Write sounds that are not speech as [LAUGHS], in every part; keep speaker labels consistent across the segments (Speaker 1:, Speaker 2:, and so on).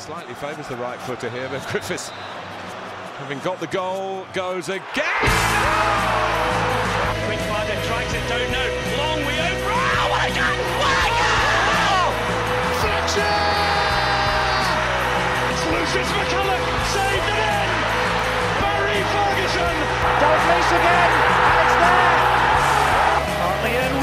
Speaker 1: Slightly favours the right footer here, but [LAUGHS] Griffiths, having got the goal, goes again.
Speaker 2: Quickfire tries it, don't know. Long we over. Oh, what a goal! What a goal! Oh!
Speaker 3: Fletcher!
Speaker 2: It's Lucius McCulloch saved it in. Barry Ferguson.
Speaker 3: Dalglish again, and it's there.
Speaker 2: Hartley and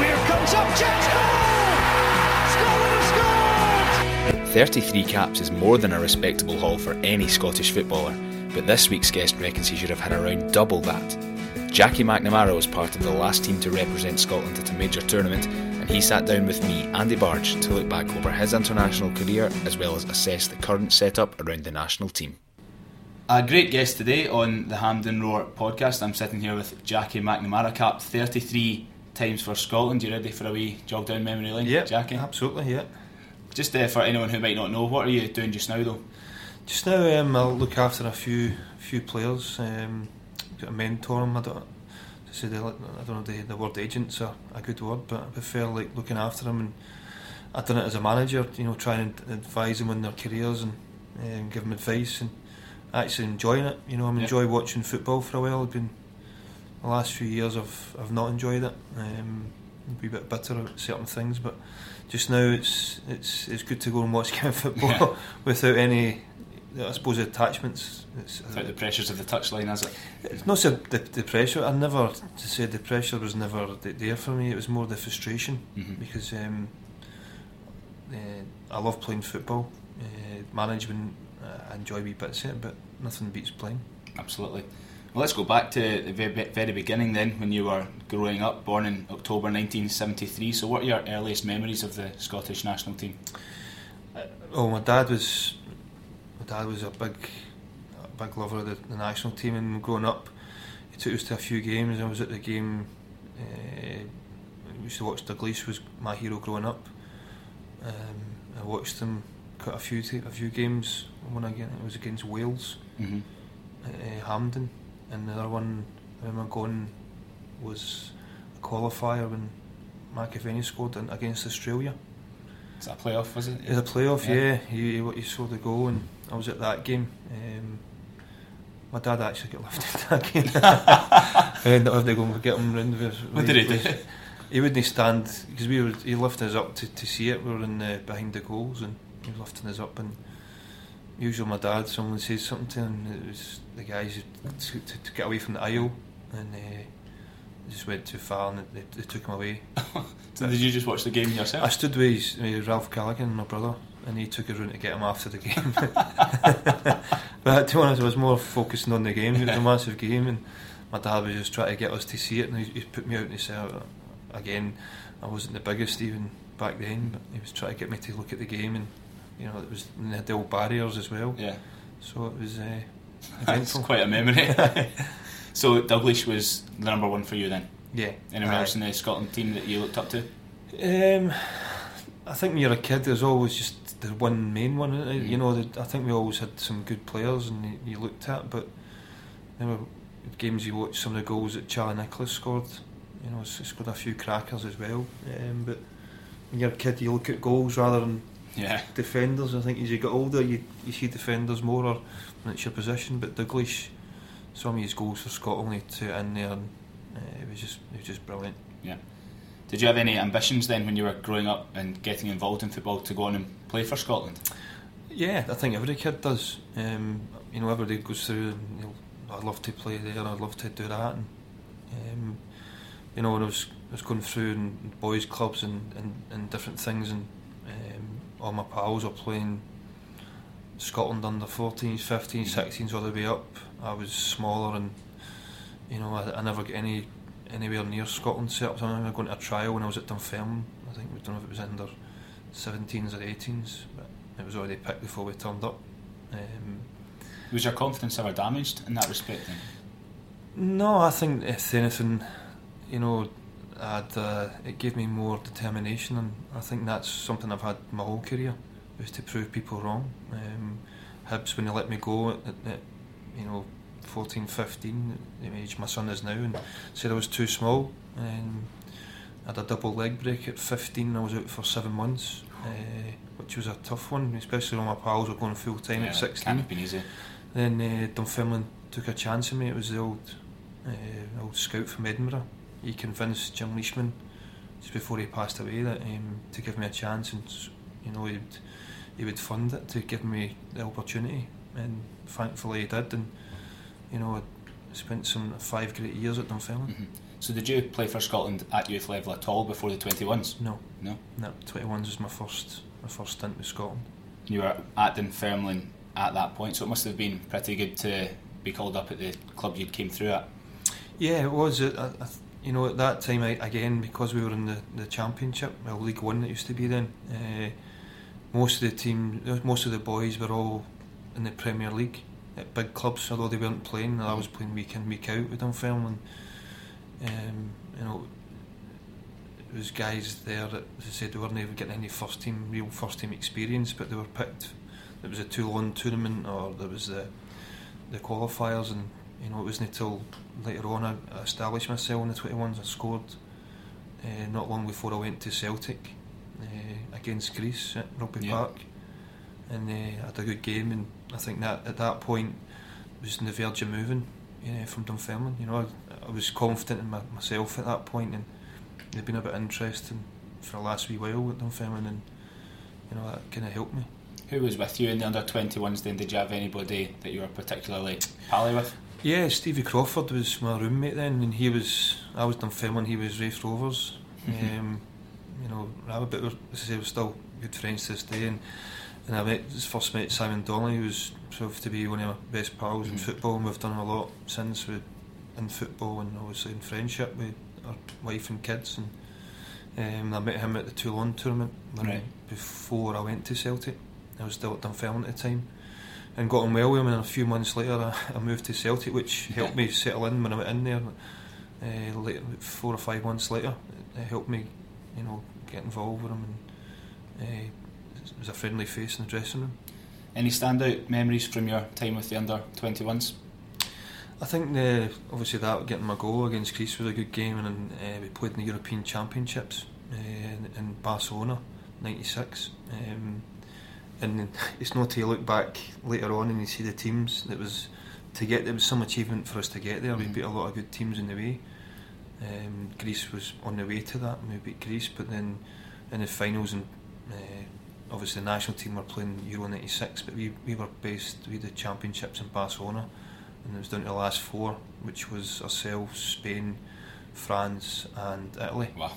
Speaker 4: 33 caps is more than a respectable haul for any Scottish footballer, but this week's guest reckons he should have had around double that. Jackie McNamara was part of the last team to represent Scotland at a major tournament, and he sat down with me, Andy Barge, to look back over his international career as well as assess the current setup around the national team. A great guest today on the Hampden Roar podcast. I'm sitting here with Jackie McNamara, capped 33 times for Scotland. You ready for a wee jog down memory lane,
Speaker 5: Yeah,
Speaker 4: Jackie?
Speaker 5: absolutely. Yeah.
Speaker 4: Just uh, for anyone who might not know, what are you doing just now though?
Speaker 5: Just now, um, I'll look after a few few players. Um, got a mentor 'em. I don't to say I don't know the, the word agents are a good word, but I prefer like looking after them. And I've done it as a manager. You know, trying to advise them on their careers and um, give them advice and actually enjoying it. You know, I'm
Speaker 4: Yeah.
Speaker 5: enjoy watching football for a while. I've been the last few years I've I've not enjoyed it. Um, be a bit bitter about certain things, but just now it's it's it's good to go and watch [LAUGHS] game football
Speaker 4: Yeah. [LAUGHS]
Speaker 5: without any, I suppose, attachments. It's,
Speaker 4: Without the pressures of the touchline, is it?
Speaker 5: it's not so the, the pressure. I never to say the pressure was never there for me. It was more the frustration
Speaker 4: Mhm.
Speaker 5: because um, uh, I love playing football. Uh, management, uh, I enjoy wee bits of it, but nothing beats playing.
Speaker 4: Absolutely. Well, let's go back to the very, very beginning then, when you were growing up, born in October 1973. So, what are your earliest memories of the Scottish national team?
Speaker 5: Oh, my dad was my dad was a big a big lover of the, the national team, and growing up, he took us to a few games. I was at the game. Uh, I used to watch Dalglish was my hero growing up. Um, I watched him cut a few t- a few games. One again, it was against Wales
Speaker 4: Mm-hmm.
Speaker 5: at uh, Hampden, and the other one I remember going was a qualifier when McAvennie scored in, against Australia.
Speaker 4: That a playoff, was it?
Speaker 5: It was a playoff,
Speaker 4: Yeah.
Speaker 5: yeah. He, he, he scored the goal, and I was at that game. Um, my dad actually got [LAUGHS] lifted that game. [LAUGHS] I ended up having to go and get him round. the-
Speaker 4: What did he do?
Speaker 5: He wouldn't stand because we were. He lifted us up to, to see it. We were in the, behind the goals, and he was lifting us up. And usually, my dad, someone says something to him. It was the guys who to, to, to get away from the aisle, and uh, he just went too far, and they, they took him away. [LAUGHS]
Speaker 4: So, did you just watch the game yourself?
Speaker 5: I stood with, his, with Ralph Callaghan, my brother, and he took a run to get him after the game. [LAUGHS] but to be honest, I was more focusing on the game. It was a massive game, and my dad was just trying to get us to see it. And he, he put me out and he said, again, I wasn't the biggest even back then, but he was trying to get me to look at the game, and you know, it was and they had the old barriers as well.
Speaker 4: yeah.
Speaker 5: So it was uh, [LAUGHS]
Speaker 4: That's quite a memory. [LAUGHS] so, Dalglish was the number one for you then?
Speaker 5: yeah.
Speaker 4: Anyone
Speaker 5: Aye.
Speaker 4: else in the Scotland team that you looked up to?
Speaker 5: Um, I think when you're a kid, there's always just the one main one. isn't it? You know, I think we always had some good players, and you, you looked at. But there were games you watch some of the goals that Charlie Nicholas scored. You know, he's scored a few crackers as well. Um, but when you're a kid, you look at goals rather than
Speaker 4: Yeah.
Speaker 5: defenders. I think as you get older, you, you see defenders more, or when it's your position. But Dalglish, some of his goals for Scotland, it in there, and uh, it was just it was just brilliant.
Speaker 4: Yeah. Did you have any ambitions then when you were growing up and getting involved in football to go on and play for Scotland?
Speaker 5: Yeah, I think every kid does. Um, you know, everybody goes through. And, you know, I'd love to play there. I'd love to do that. And um, you know, when I was I was going through in boys' clubs and, and, and different things, and all my pals were playing Scotland under 14s, 15s, 16s, all the way up. I was smaller, and you know, I, I never get any anywhere near Scotland setups. I remember going to a trial when I was at Dunfermline. I think we don't know if it was under 17s or 18s, but it was already picked before we turned up. Um,
Speaker 4: was your confidence ever damaged in that respect? Then?
Speaker 5: No, I think if anything, you know, I'd, uh, it gave me more determination, and I think that's something I've had my whole career, is to prove people wrong. Um, Hibs, when they let me go at, at you know, 14, 15, the age my son is now, and said I was too small. And I had a double leg break at 15, I was out for seven months, uh, which was a tough one, especially when my pals were going full time
Speaker 4: yeah,
Speaker 5: at 16.
Speaker 4: Can't have been easy.
Speaker 5: Then uh, Dunfermline took a chance on me, it was the old, uh, old scout from Edinburgh. He convinced Jim Leishman just before he passed away that um, to give me a chance and you know he'd, he would fund it to give me the opportunity and thankfully he did and you know I spent some five great years at Dunfermline.
Speaker 4: Mm-hmm. So did you play for Scotland at youth level at all before the 21s?
Speaker 5: No.
Speaker 4: No?
Speaker 5: No, 21s was my first my first stint with Scotland.
Speaker 4: You were at Dunfermline at that point so it must have been pretty good to be called up at the club you'd came through at.
Speaker 5: Yeah, it was. I, I, you know, at that time, I, again, because we were in the, the Championship, well, League One it used to be then, uh, most of the team, most of the boys were all in the Premier League at big clubs, although they weren't playing. I was playing week in, week out with Dunfermline. Um, you know, it was guys there that, as I said, they weren't even getting any first team, real first team experience, but they were picked. It was a Toulon tournament, or there was the the qualifiers, and you know, it wasn't until later on I, I established myself in the 21s. I scored uh, not long before I went to Celtic uh, against Greece at Rugby
Speaker 4: Yeah.
Speaker 5: Park, and uh, I had a good game. And I think that at that point was on the verge of moving uh, from Dunfermline. You know, I, I was confident in my, myself at that point, and there'd been a bit interesting for the last wee while with Dunfermline, and you know that kind of helped me.
Speaker 4: Who was with you in the under 21s then? Did you have anybody that you were particularly pally with?
Speaker 5: Yeah, Stevie Crawford was my roommate then, and he was I was Dunfermline, he was Raith Rovers. um, you know, but we're, as I say, we're still good friends to this day. And, and I met first met Simon Donnelly, who's proved to be one of my best pals in
Speaker 4: Mhm.
Speaker 5: football, and we've done a lot since with in football and obviously in friendship with our wife and kids. And um, I met him at the Toulon tournament
Speaker 4: Right.
Speaker 5: before I went to Celtic. I was still at Dunfermline at the time and got on well with him. And a few months later, I, I moved to Celtic, which helped me settle in when I went in there. Uh, later, four or five months later, it helped me, you know, get involved with him, and uh, it was a friendly face in the dressing room.
Speaker 4: Any standout memories from your time with the under 21s?
Speaker 5: I think the, obviously that getting my goal against Greece was a good game, and uh, we played in the European Championships uh, in, in Barcelona, '96. Um, and it's not till you look back later on and you see the teams that was to get there was some achievement for us to get there. We
Speaker 4: Mhm.
Speaker 5: beat a lot of good teams in the way. Um, Greece was on the way to that, and we beat Greece, but then in the finals and uh, obviously the national team were playing Euro '96, but we, we were based we the championships in Barcelona, and it was down to the last four, which was ourselves, Spain, France, and Italy.
Speaker 4: Wow.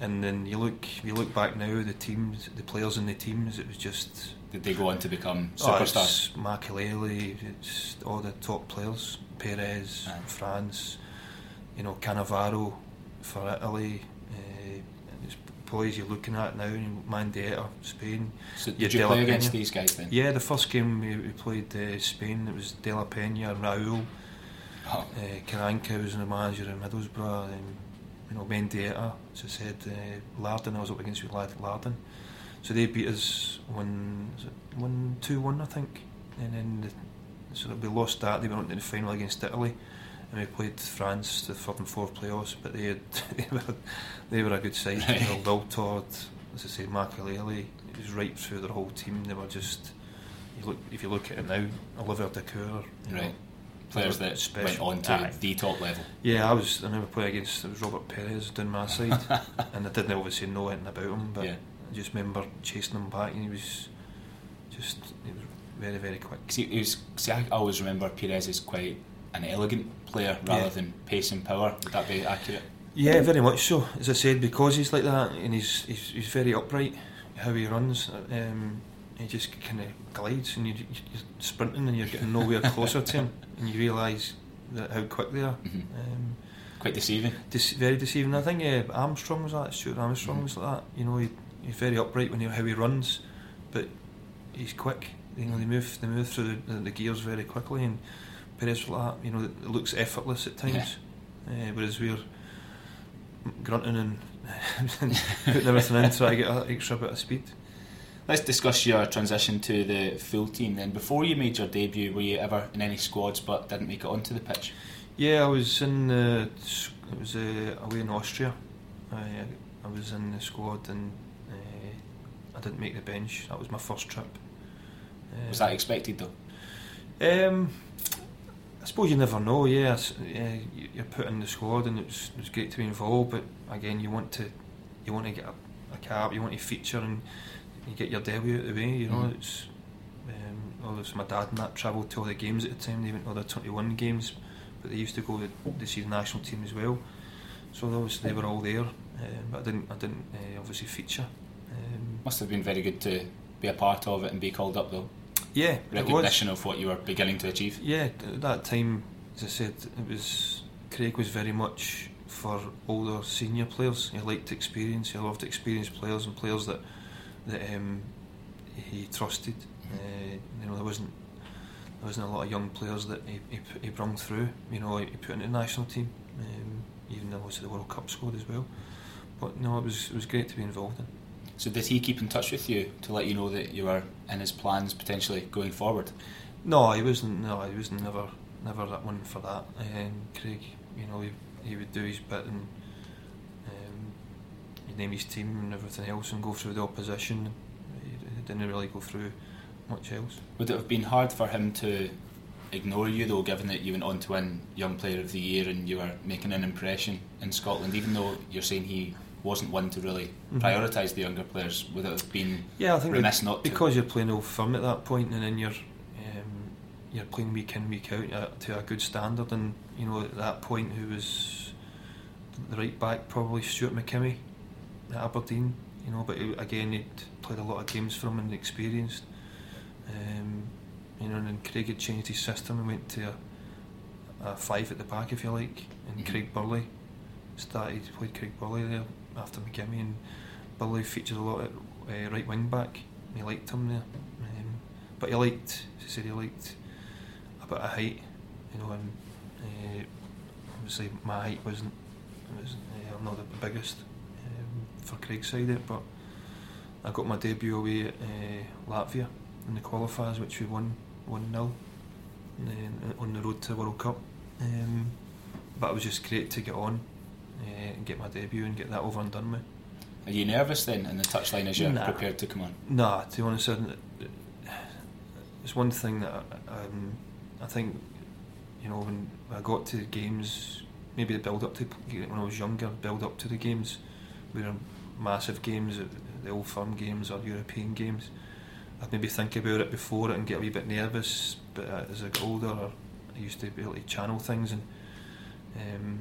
Speaker 5: And then you look, you look back now, the teams, the players in the teams, it was just
Speaker 4: Did they go on to become
Speaker 5: oh,
Speaker 4: superstars?
Speaker 5: it's Makelele, it's all the top players, Perez,
Speaker 4: Aye.
Speaker 5: France, you know Cannavaro for Italy. Uh, it's boys you're looking at now, you Mendieta, Spain.
Speaker 4: so did you
Speaker 5: La
Speaker 4: play against these guys then?
Speaker 5: Yeah, the first game we, we played uh, Spain, it was De La and Raul.
Speaker 4: Oh,
Speaker 5: Uh, Karanka was the manager in Middlesbrough. And, you know, Mendieta, as I said, uh, Lardín, I was up against with Lardín. So they beat us one, one, two, one, I think. And then the, so we lost that. They went on to the final against Italy, and we played France the third and fourth playoffs. But they had, [LAUGHS] they were they were a good side. You know, Wiltord, as I say, Makelele. It was right through their whole team. They were just. You look if you look at it now, Olivier Dacourt, you know,
Speaker 4: right. Players that
Speaker 5: Special.
Speaker 4: went on to
Speaker 5: Aye.
Speaker 4: the top level.
Speaker 5: yeah, I was. I never played against it was Robert Perez down my side, [LAUGHS] and I didn't obviously know anything about him, but
Speaker 4: Yeah.
Speaker 5: I just remember chasing him back, and he was just he was very very quick.
Speaker 4: See, he was, see, I always remember Perez is quite an elegant player rather
Speaker 5: Yeah.
Speaker 4: than pace and power. Would that be accurate?
Speaker 5: Yeah, very much so. As I said, because he's like that, and he's he's, he's very upright how he runs. Um, he just kind of glides, and you, you're sprinting, and you're getting nowhere closer to him, and you realise that how quick they are.
Speaker 4: Mhm.
Speaker 5: Um,
Speaker 4: Quite deceiving.
Speaker 5: Dece- very deceiving. I think uh, Armstrong was that. Stuart Armstrong
Speaker 4: Mhm.
Speaker 5: was like that. You know, he, he's very upright when he, how he runs, but he's quick. You know, they move they move through the, the, gears very quickly, and Perez like that. You know, it looks effortless at times, uh, whereas we're grunting and [LAUGHS] putting everything in to try to get an extra bit of speed.
Speaker 4: Let's discuss your transition to the full team then. Before you made your debut, were you ever in any squads but didn't make it onto the pitch?
Speaker 5: Yeah, I was in. Uh, it was uh, away in Austria. I, I was in the squad and uh, I didn't make the bench. That was my first trip.
Speaker 4: Uh, was that expected though?
Speaker 5: Um, I suppose you never know. Yeah, yeah, you're put in the squad and it's was, it was great to be involved. But again, you want to you want to get a, a cap, you want to feature and you get your debut out of the way. You know, mm. it's um, obviously my dad and that travelled to all the games at the time. They went to all the 21 games, but they used to go to, to see the national team as well. So obviously they were all there, um, but I didn't. I didn't uh, obviously feature.
Speaker 4: Um, Must have been very good to be a part of it and be called up though.
Speaker 5: Yeah,
Speaker 4: recognition of what you were beginning to achieve.
Speaker 5: Yeah, at that time, as I said, it was Craig was very much for older senior players. He liked to experience. He loved experienced players and players that that um, he trusted. Uh, you know, there wasn't there wasn't a lot of young players that he he, he brung through. You know, he put into the national team, um, even though was the World Cup squad as well. But no, it was it was great to be involved in.
Speaker 4: So did he keep in touch with you to let you know that you were in his plans potentially going forward?
Speaker 5: No, he wasn't. No, he was never never that one for that. Um, Craig, you know, he, he would do his bit and name his team and everything else and go through the opposition. He, didn't really go through much else.
Speaker 4: Would it have been hard for him to ignore you though, given that you went on to win Young Player of the Year and you were making an impression in Scotland, even though you're saying he wasn't one to really mm-hmm. prioritise the younger players? Would it have been
Speaker 5: yeah, I think
Speaker 4: remiss not
Speaker 5: to? Because you're playing Old Firm at that point and then you're um, you're playing week in week out uh, to a good standard and you know at that point who was the right back probably Stuart McKimmie at Aberdeen, you know, but again, he'd played a lot of games for him and experienced. Um, you know, and then Craig had changed his system and went to a, a five at the back, if you like, and mm-hmm. Craig Burley started, played Craig Burley there after McKimmie, and Burley featured a lot at uh, right wing back. He liked him there, um, but he liked, as I said, he liked a bit of height, you know, and uh, obviously my height wasn't, was, uh, I'm not the biggest, for Craig's side it, but I got my debut away at uh, Latvia in the qualifiers, which we won 1 0 on the road to the World Cup. Um, but it was just great to get on uh, and get my debut and get that over and done with.
Speaker 4: Are you nervous then in the touchline as you're nah. prepared to come on?
Speaker 5: Nah, to be honest, it's one thing that um, I think, you know, when I got to the games, maybe the build up to when I was younger, build up to the games, we were massive games, the old firm games or European games, I'd maybe think about it before it and get a wee bit nervous. But uh, as I got older, I used to be able to channel things, and um,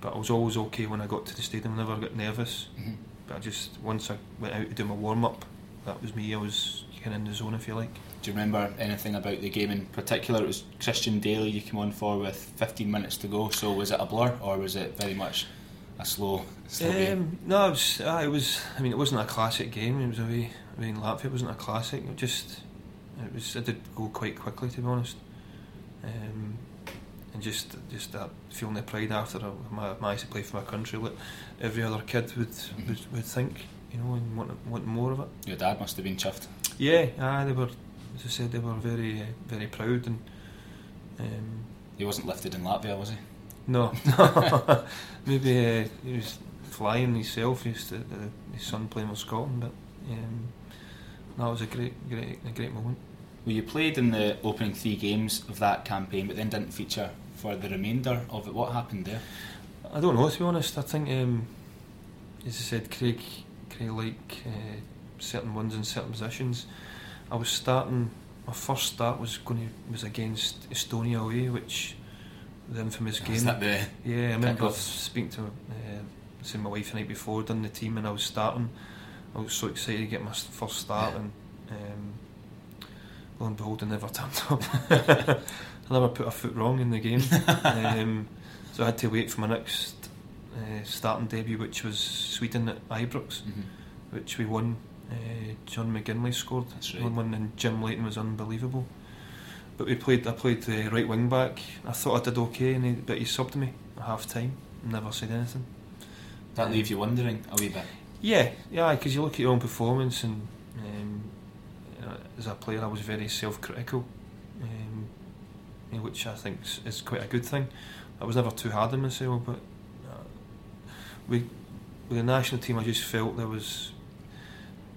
Speaker 5: but I was always okay when I got to the stadium. I never got nervous. Mm-hmm. But I just once I went out to do my warm up, that was me. I was kind of in the zone, if you like.
Speaker 4: Do you remember anything about the game in particular? It was Christian Dailly you came on for with 15 minutes to go. So was it a blur or was it very much a slow, slow um, game?
Speaker 5: No, it was, uh, it was. I mean, it wasn't a classic game. It was a wee. I mean, Latvia wasn't a classic. It just. It was. It did go quite quickly, to be honest. Um, and just just that feeling the pride after I managed to play for my country, like every other kid would mm-hmm. would, would think, you know, and want want more of it.
Speaker 4: Your dad must have been chuffed.
Speaker 5: Yeah, ah, they were. As I said, they were very uh, very proud and. Um,
Speaker 4: he wasn't lifted in Latvia, was he?
Speaker 5: No, [LAUGHS] [LAUGHS] maybe uh, he was flying himself. His, uh, his son playing with Scotland, but um, that was a great, great, a great moment.
Speaker 4: Well, you played in the opening three games of that campaign, but then didn't feature for the remainder of it. What happened there?
Speaker 5: I don't know. To be honest, I think, um, as I said, Craig, Craig like uh, certain ones in certain positions. I was starting. My first start was going to, was against Estonia away, which the infamous game.
Speaker 4: Is that the
Speaker 5: yeah, I remember speaking to uh, seeing my wife the night before, done the team, and I was starting. I was so excited to get my first start, yeah. and um, lo and behold, I never [LAUGHS] turned up. I never put a foot wrong in the game, [LAUGHS] um, so I had to wait for my next uh, starting debut, which was Sweden at Ibrox. Mm-hmm. which we won. Uh, John McGinlay scored
Speaker 4: That's right.
Speaker 5: one one, and Jim Leighton was unbelievable. But we played. I played uh, right wing back. I thought I did okay, and he, but he subbed me at half time. Never said anything.
Speaker 4: That leaves you wondering a wee bit.
Speaker 5: Yeah, yeah, because you look at your own performance, and um, you know, as a player, I was very self-critical, um, which I think is, quite a good thing. I was never too hard on myself, but uh, we, with the national team, I just felt there was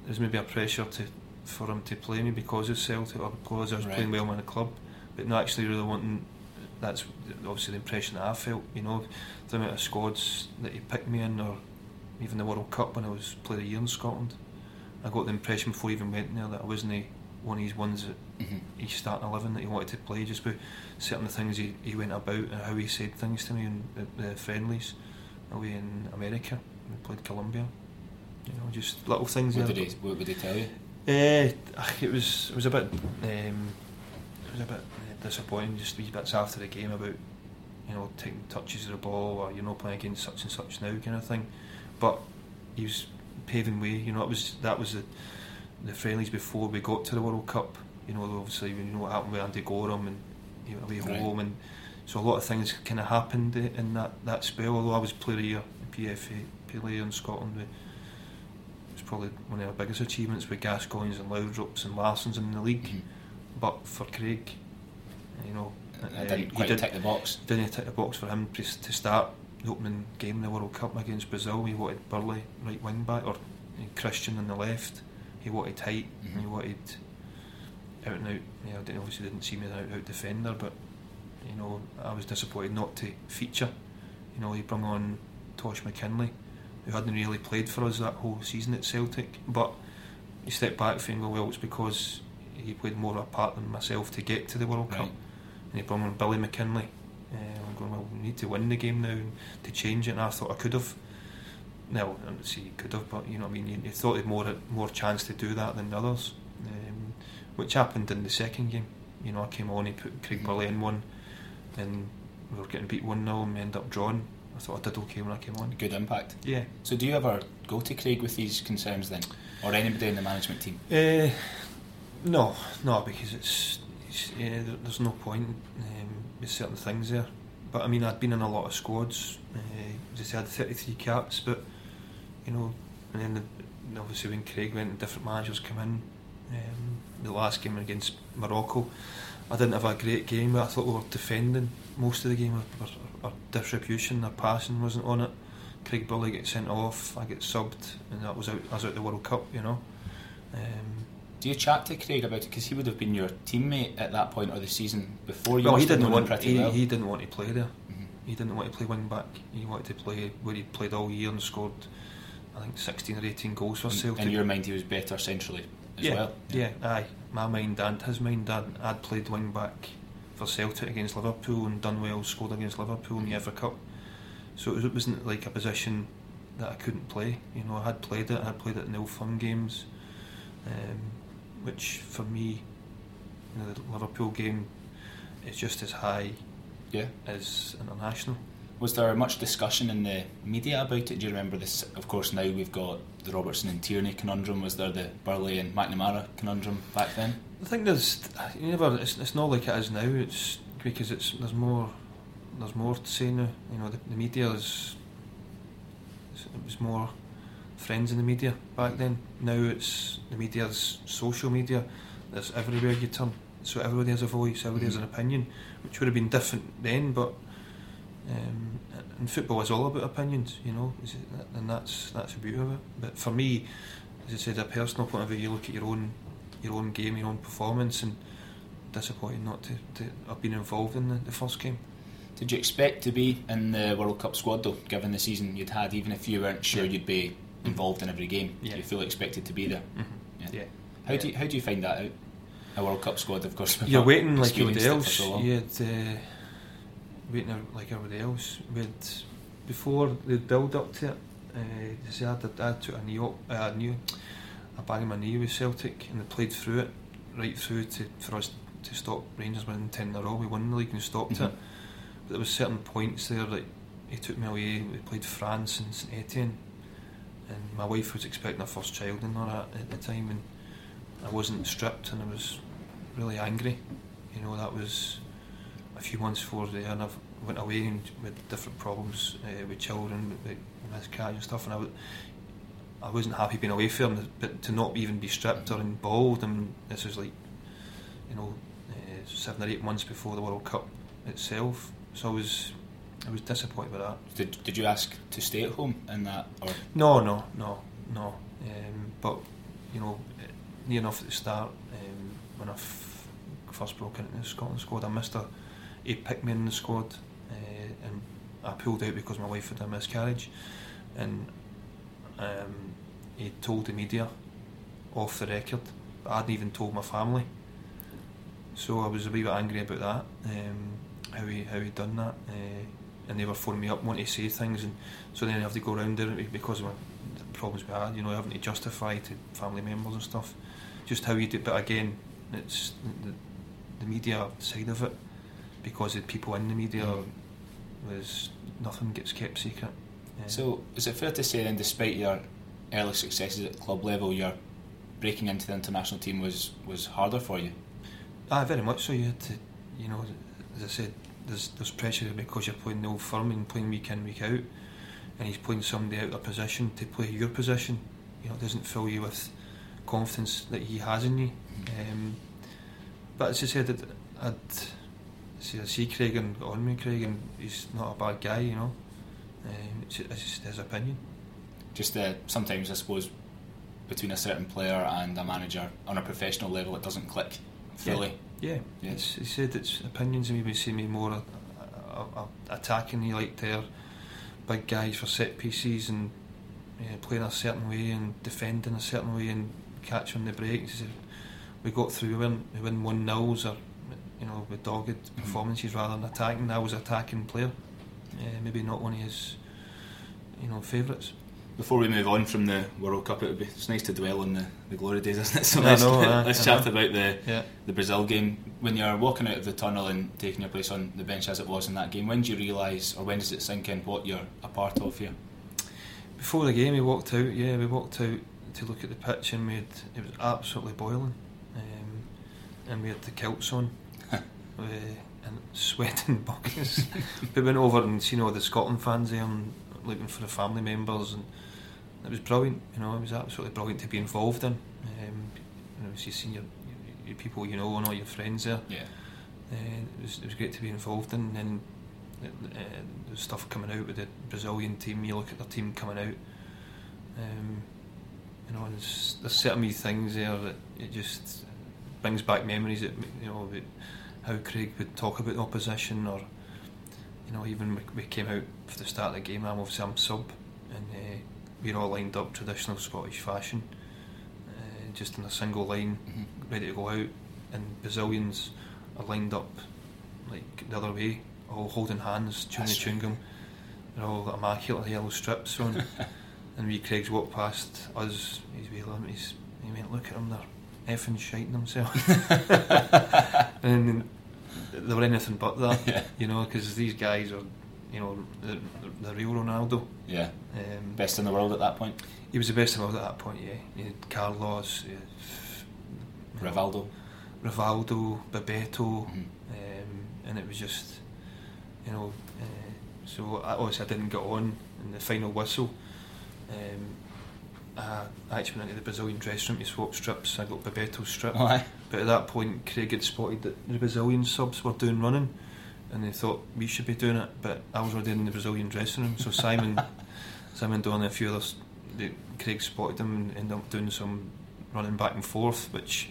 Speaker 5: there was maybe a pressure to for him to play me because of Celtic or because I was
Speaker 4: Right.
Speaker 5: playing well in the club, but not actually really wanting. That's obviously the impression that I felt. You know, the amount of squads that he picked me in, or even the World Cup when I was played a year in Scotland. I got the impression before I even went there that I wasn't one of these ones that
Speaker 4: Mhm.
Speaker 5: he's starting eleven that he wanted to play just by certain things he, he went about and how he said things to me in the, the friendlies away in America. We played Colombia. You know, just little things
Speaker 4: What
Speaker 5: there.
Speaker 4: did he? What would he tell you?
Speaker 5: Uh, it was it was a bit um, it was a bit disappointing just a wee bits after the game about you know taking touches of the ball or you're not playing against such and such now kind of thing. But he was paving way. You know it was that was the the friendlies before we got to the World Cup. You know obviously you know what happened with Andy Goram and he went away
Speaker 4: Right.
Speaker 5: home and so a lot of things kind of happened in that that spell. Although I was player of the year in PFA player in Scotland. We, it's probably one of our biggest achievements with Gascoignes and Laudrups and Larssons in the league.
Speaker 4: Mhm.
Speaker 5: But for Craig, you know,
Speaker 4: I
Speaker 5: uh,
Speaker 4: didn't
Speaker 5: he
Speaker 4: quite
Speaker 5: did-
Speaker 4: tick the box.
Speaker 5: didn't tick the box for him to, to start the opening game in the World Cup against Brazil. He wanted Burley right wing back or Christian on the left. He wanted height.
Speaker 4: Mhm.
Speaker 5: He wanted out and out. You know, didn't- obviously didn't see me as an out out defender, but you know I was disappointed not to feature. You know, he brought on Tosh McKinlay, who hadn't really played for us that whole season at Celtic, but he stepped back thinking, well, it's because he played more of a part than myself to get to the World Cup and he brought on Billy McKinlay. Uh, I'm going, well, we need to win the game now and to change it, and I thought I could have. No, I don't see you could have, but you know what I mean. You, you thought he had more more chance to do that than others, um, which happened in the second game. You know, I came on, he put Craig Burley in one, and we were getting beat one 0 and we ended up drawing. I thought I did okay when I came on.
Speaker 4: Good impact.
Speaker 5: Yeah.
Speaker 4: So do you ever go to Craig with these concerns then, or anybody in the management team?
Speaker 5: Uh, no, no, because it's, it's yeah, there, there's no point um, with certain things there. But I mean, I'd been in a lot of squads. Uh, just had 33 caps, but you know, and then the, obviously when Craig went, and different managers come in. Um, the last game against Morocco, I didn't have a great game. But I thought we were defending most of the game. Our, our, our distribution, our passing wasn't on it. Craig Burley gets sent off. I get subbed, and that was out. I was out the World Cup, you know. Um,
Speaker 4: Do you chat to Craig about it because he would have been your teammate at that point or the season before? You
Speaker 5: well, he didn't want.
Speaker 4: pretty
Speaker 5: He,
Speaker 4: well.
Speaker 5: he didn't want to play there.
Speaker 4: Mhm.
Speaker 5: He didn't want to play wing back. He wanted to play where he played all year and scored, I think, 16 or 18 goals for Celtic.
Speaker 4: In your mind, he was better centrally as
Speaker 5: yeah,
Speaker 4: well.
Speaker 5: yeah, aye. My mind and his mind, I'd, I'd played wing back for Celtic against Liverpool and done well, scored against Liverpool in the Everton Cup. So it, was, wasn't like a position that I couldn't play. You know, I had played it. I had played it in the Old games, um, which for me, you know, the Liverpool game is just as high
Speaker 4: Yeah.
Speaker 5: as international.
Speaker 4: Was there much discussion in the media about it? Do you remember this? Of course, now we've got the Robertson and Tierney conundrum. Was there the Burley and McNamara conundrum back then?
Speaker 5: I think there's you never. It's, it's not like it is now. It's because it's there's more there's more to say now. You know, the, the media is it was more friends in the media back then. Now it's the media's social media. There's everywhere you turn, so everybody has a voice, everybody has an opinion, which would have been different then. But um, and football is all about opinions, you know, and that's that's the beauty of it. But for me, as I said, a personal point of view, you look at your own your own game, your own performance, and disappointed not to, to have been involved in the, the first game.
Speaker 4: Did you expect to be in the World Cup squad though, given the season you'd had, even if you weren't sure
Speaker 5: Yeah.
Speaker 4: you'd be involved in every game?
Speaker 5: Yeah.
Speaker 4: You feel expected to be there? Yeah.
Speaker 5: Yeah.
Speaker 4: How do you, how do you find that out? A World Cup squad, of course.
Speaker 5: You're [LAUGHS] waiting like everybody
Speaker 4: experienced it for
Speaker 5: else.
Speaker 4: so.
Speaker 5: You had uh, waiting like everybody else. We had, before the build up to it. Uh, you see, I, I took a knee up, uh, a knee, a bang in my knee with Celtic, and they played through it right through to for us to stop Rangers winning ten in a row. We won the league and stopped
Speaker 4: Mhm.
Speaker 5: it. But there was certain points there that he took me away. We played France and St Etienne, and my wife was expecting her first child and all that at the time, and I wasn't stripped, and I was really angry. You know, that was a few months before there, and I went away and with different problems uh, with children, with miscarriage and stuff, and I, w- I wasn't happy being away from them, but to not even be stripped or involved, I mean, this was like, you know, uh, seven or eight months before the World Cup itself. So I was, I was disappointed with that.
Speaker 4: Did, did you ask to stay at home in that? Or
Speaker 5: No, no, no, no. Um, but you know, near enough at the start, um, when I f- first broke into the Scotland squad, I missed a. He picked me in the squad, uh, and I pulled out because my wife had a miscarriage, and um, he told the media off the record, but I hadn't even told my family. So I was a wee bit angry about that, um, how he how he'd done that, uh, and they were phoning me up wanting to say things, and so then I have to go around there because of my, the problems we had, you know, having to justify to family members and stuff, just how you do. But again, it's the, the media side of it, because the people in the media
Speaker 4: Mm.
Speaker 5: was nothing gets kept secret. Yeah.
Speaker 4: So, is it fair to say then, despite your early successes at club level, your breaking into the international team was, was harder for you?
Speaker 5: Ah, very much so. You had to, you know, as I said, there's there's pressure because you're playing the old firm and playing week in week out, and he's playing somebody out of position to play your position. You know, it doesn't fill you with confidence that he has in you. Um, but as I said, I'd, I'd see, I see Craig and on me Craig, and he's not a bad guy. You know, um, it's, it's just his opinion.
Speaker 4: Just uh, sometimes, I suppose, between a certain player and a manager on a professional level, it doesn't click fully.
Speaker 5: Yeah,
Speaker 4: Yeah.
Speaker 5: It's, he said it's opinions and maybe see me more uh, uh, attacking. He liked their big guys for set pieces and playing a certain way and defending a certain way and catching the breaks. He said, we got through, we win, we win one nils or you know with dogged performances rather than attacking. I was attacking player, uh, maybe not one of his you know favourites.
Speaker 4: Before we move on from the World Cup, it would be it's nice to dwell on the, the glory days, isn't it? So
Speaker 5: I
Speaker 4: let's,
Speaker 5: know, [LAUGHS] uh,
Speaker 4: let's chat about the
Speaker 5: Yeah.
Speaker 4: the Brazil game. When you're walking out of the tunnel and taking your place on the bench as it was in that game, when do you realise, or when does it sink in what you're a part of here?
Speaker 5: Before the game, we walked out. Yeah, we walked out to look at the pitch, and we had, it was absolutely boiling. Um, and we had the kilts on, uh, and sweating [LAUGHS] buckets. we went over and seen all the Scotland fans there, and looking for the family members, and it was brilliant. You know, it was absolutely brilliant to be involved in. Um, you know, you seen your, your people you know and all your friends there.
Speaker 4: Yeah.
Speaker 5: Uh, it, was, it was great to be involved in. And uh, the stuff coming out with the Brazilian team, you look at the team coming out. Um, you know, and there's, there's certain wee things there that it just brings back memories. That you know, about how Craig would talk about the opposition, or you know, even we, we came out for the start of the game. I'm obviously I'm sub, and uh, we're all lined up traditional Scottish fashion, uh, just in a single line,
Speaker 4: Mhm.
Speaker 5: ready to go out. And Brazilians are lined up like the other way, all holding hands, chewing the chewing gum. They're all got immaculate yellow strips on. [LAUGHS] and we Craig's walked past us, he's wee limp, he's, he went, look at them, they're effing shiting themselves. [LAUGHS] [LAUGHS] and they were anything but that, [LAUGHS]
Speaker 4: Yeah.
Speaker 5: you know, because these guys are, you know, the, the real Ronaldo.
Speaker 4: Yeah.
Speaker 5: Um,
Speaker 4: Best in the world at that point.
Speaker 5: he was the best in the world at that point, yeah. Carlos, you know,
Speaker 4: Rivaldo.
Speaker 5: Rivaldo, Bebeto,
Speaker 4: Mhm.
Speaker 5: um, and it was just, you know, uh, so I, obviously I didn't get on in the final whistle. Um, I I actually went into the Brazilian dressing room to swap strips. I got Bebeto's strip,
Speaker 4: Oh, aye.
Speaker 5: but at that point Craig had spotted that the Brazilian subs were doing running, and they thought we should be doing it. But I was already in the Brazilian dressing room, so Simon, [LAUGHS] Simon Don and a few others, they, Craig spotted them and ended up doing some running back and forth, which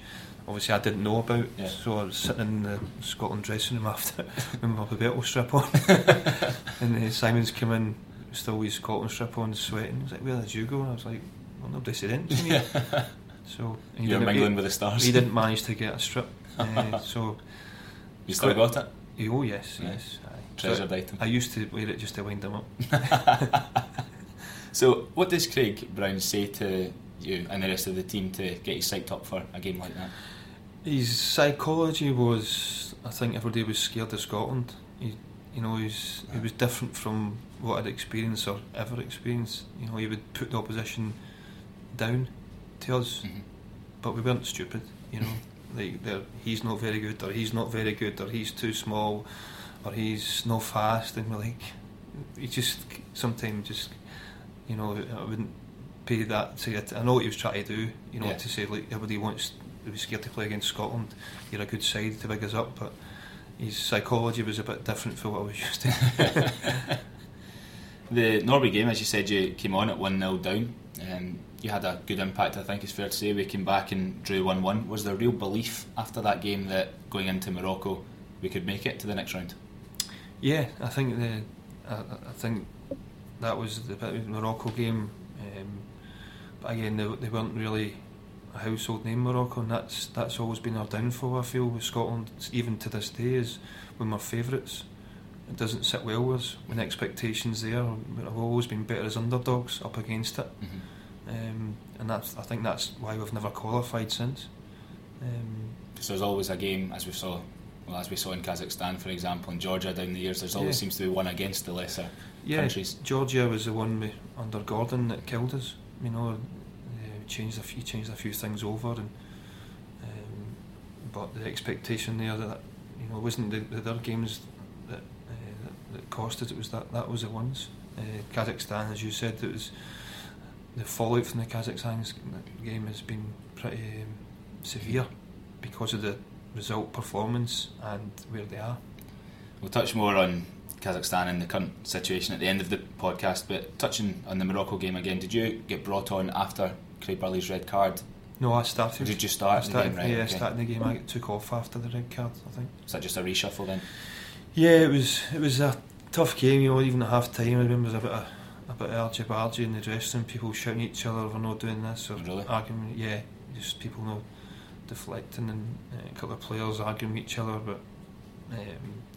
Speaker 5: obviously I didn't know about.
Speaker 4: Yeah.
Speaker 5: So I was sitting in the Scotland dressing room after [LAUGHS] with my Bebeto strip on, [LAUGHS] and uh, Simon's come in, still with his Scotland strip on, sweating. He was like, "Where did you go?" And I was like, "Well, nobody said anything to me." So he
Speaker 4: You're mingling with the stars.
Speaker 5: He didn't manage to get a strip, [LAUGHS] uh, so
Speaker 4: You still got it?
Speaker 5: oh yes,
Speaker 4: Yeah.
Speaker 5: yes. aye.
Speaker 4: Treasured
Speaker 5: So
Speaker 4: item.
Speaker 5: I used to wear it just to wind him up. [LAUGHS]
Speaker 4: So, what does Craig Brown say to you and the rest of the team to get you psyched up for a game like that?
Speaker 5: His psychology was, I think, everybody was scared of Scotland. He, You know, he's, he was different from what I'd experienced or ever experienced. You know, he would put the opposition down to us,
Speaker 4: Mhm.
Speaker 5: but we weren't stupid. You know, [LAUGHS] like he's not very good, or he's not very good, or he's too small, or he's not fast, and we're like, he just sometimes just, you know, I wouldn't pay that to it. I know what he was trying to do. You know,
Speaker 4: Yeah.
Speaker 5: to say like everybody wants to be scared to play against Scotland. You're a good side to big us up, but his psychology was a bit different from what I was [LAUGHS] used to. [LAUGHS]
Speaker 4: The Norway game, as you said, you came on at 1 0 down. Um, you had a good impact, I think it's fair to say. We came back and drew 1 1. Was there real belief after that game that going into Morocco we could make it to the next round?
Speaker 5: Yeah, I think the I, I think that was the bit of the Morocco game. Um, but again, they, they weren't really a household name Morocco, and that's that's always been our downfall. I feel with Scotland, even to this day, is when we're favourites. It doesn't sit well with us when expectations there. We've always been better as underdogs up against it,
Speaker 4: Mm-hmm.
Speaker 5: Um, and that's I think that's why we've never qualified since. Um,
Speaker 4: Because there's always a game, as we saw, well, as we saw in Kazakhstan, for example, in Georgia down the years. There's always
Speaker 5: Yeah.
Speaker 4: seems to be one against the lesser
Speaker 5: Yeah,
Speaker 4: countries.
Speaker 5: Georgia was the one under Gordon that killed us. You know, uh, changed a few changed a few things over, and um, but the expectation there that you know wasn't the, the other games that, uh, that that cost us. It was that that was the ones. Uh, Kazakhstan, as you said, it was the fallout from the Kazakhstan game has been pretty um, severe because of the result, performance, and where they are.
Speaker 4: We'll touch more on Kazakhstan and the current situation at the end of the podcast, but touching on the Morocco game again, did you get brought on after Craig Burley's red card?
Speaker 5: No, I started.
Speaker 4: Or did you start
Speaker 5: I
Speaker 4: the game, right,
Speaker 5: Yeah,
Speaker 4: okay.
Speaker 5: starting the game. I took off after the red card. I think.
Speaker 4: Was that just a reshuffle then?
Speaker 5: Yeah, it was. It was a tough game. You know, even at half time, I remember there was a bit of a bit of argy bargy in the dressing room. People shouting at each other, "We're not doing this," or
Speaker 4: Really?
Speaker 5: arguing. Yeah, just people know deflecting and uh, a couple of players arguing with each other. But um,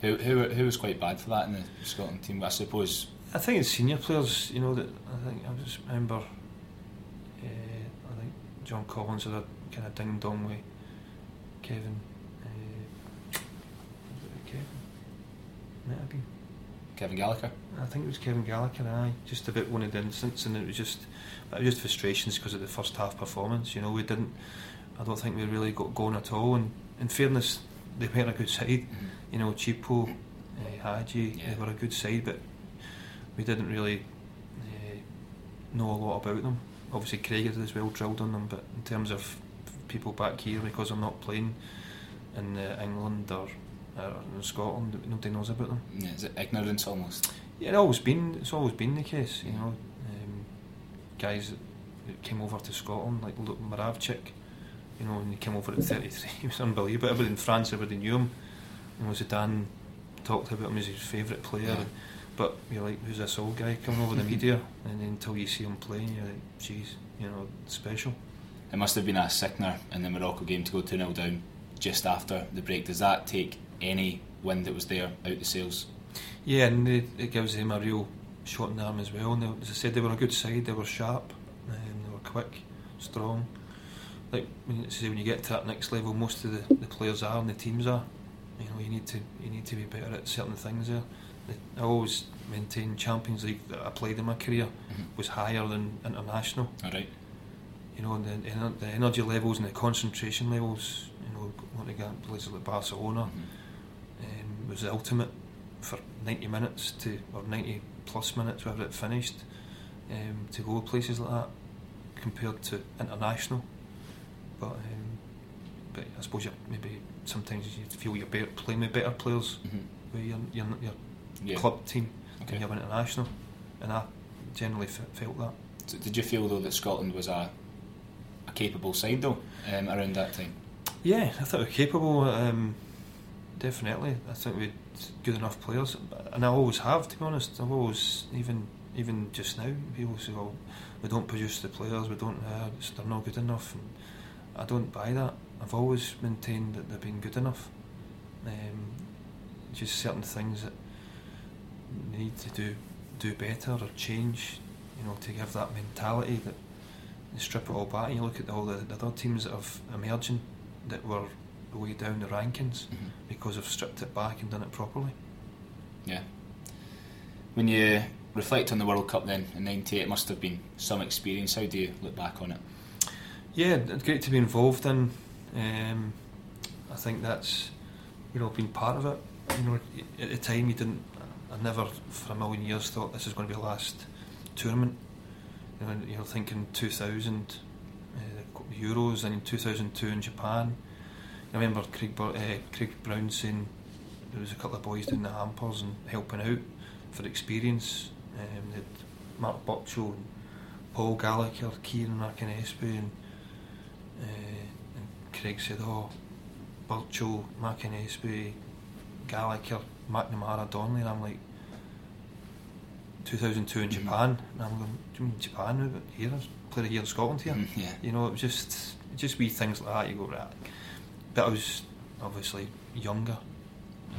Speaker 4: Who, who, who was quite bad for that in the Scotland team? I suppose
Speaker 5: I think it's senior players. You know that I think I just remember. Uh, I think John Collins had a kind of ding dong with Kevin. Uh, Kevin? Might have been.
Speaker 4: Kevin Gallacher.
Speaker 5: I think it was Kevin Gallacher. Aye, just about one of the incidents, and it was just, it was just frustrations because of the first half performance. You know, we didn't. I don't think we really got going at all. And in fairness, they weren't a good side. You know, Chippo, uh, Hadji,
Speaker 4: Yeah.
Speaker 5: they were a good side, but we didn't really uh, know a lot about them. Obviously, Craig had as well drilled on them, but in terms of people back here, because I'm not playing in uh, England or in Scotland, nobody knows about them.
Speaker 4: Yeah, is it ignorance almost?
Speaker 5: Yeah, it's always been it's always been the case, you know. Um, guys that, came over to Scotland, like Luke Moravcik, you know, when he came over at 33, [LAUGHS] he was unbelievable. Everybody in France, everybody knew him. You know, Zidane talked about him as his favourite player.
Speaker 4: Yeah.
Speaker 5: But you're like, who's this old guy coming over the [LAUGHS] media? And then until you see him playing, you're like, geez, you know, special.
Speaker 4: It must have been a sickener in the Morocco game to go 2 0 down just after the break. Does that take any wind that was there out the sails?
Speaker 5: Yeah, and it, it gives them a real shot in the arm as well. And they, as I said, they were a good side. They were sharp, and they were quick, strong. Like when you, say when you get to that next level, most of the, the players are and the teams are. You know, you need to you need to be better at certain things there. I always maintain Champions League that I played in my career
Speaker 4: Mhm.
Speaker 5: was higher than international.
Speaker 4: All right.
Speaker 5: You know, and the, the energy levels and the concentration levels. You know, going to get places like Barcelona
Speaker 4: Mhm.
Speaker 5: Was the ultimate for 90 minutes to or 90 plus minutes whatever it finished um, to go places like that compared to international but um, but I suppose you maybe sometimes you feel you're better, playing with better players
Speaker 4: Mhm.
Speaker 5: with your, your, your
Speaker 4: Yeah.
Speaker 5: club team
Speaker 4: Okay.
Speaker 5: and you're international and I generally f- felt that
Speaker 4: So did you feel though that Scotland was a a capable side though um, around that time?
Speaker 5: Yeah, I thought we were capable. Um, definitely, I think we had good enough players, and I always have. To be honest, I've always even even just now people say, "Well, we don't produce the players. We don't. Uh, they're not good enough." And I don't buy that. I've always maintained that they've been good enough. Um, just certain things that need to do do better or change. You know, to give that mentality that you strip it all back and you look at all the, the other teams that have emerging that were way down the rankings
Speaker 4: Mhm.
Speaker 5: because they've stripped it back and done it properly.
Speaker 4: Yeah. When you reflect on the World Cup then in '98, it must have been some experience. How do you look back on it?
Speaker 5: Yeah, it's great to be involved in. Um, I think that's you know been part of it. You know, at the time you didn't. I never for a million years thought this is going to be the last tournament. You know, you're thinking 2000 uh, Euros and in 2002 in Japan. I remember Craig, uh, Craig Brown saying there was a couple of boys doing the hampers and helping out for experience. Um, they had Mark Burchill and Paul Gallagher, Kieran McAnespie and, uh, and Craig said, oh, Burchill, McAnespie, Gallagher, McNamara, Donnelly and I'm like 2002 in Japan and I'm going, do you mean Japan? Here, I played here in Scotland here.
Speaker 4: Mm, yeah.
Speaker 5: You know, it was just just wee things like that. You go right, but I was obviously younger.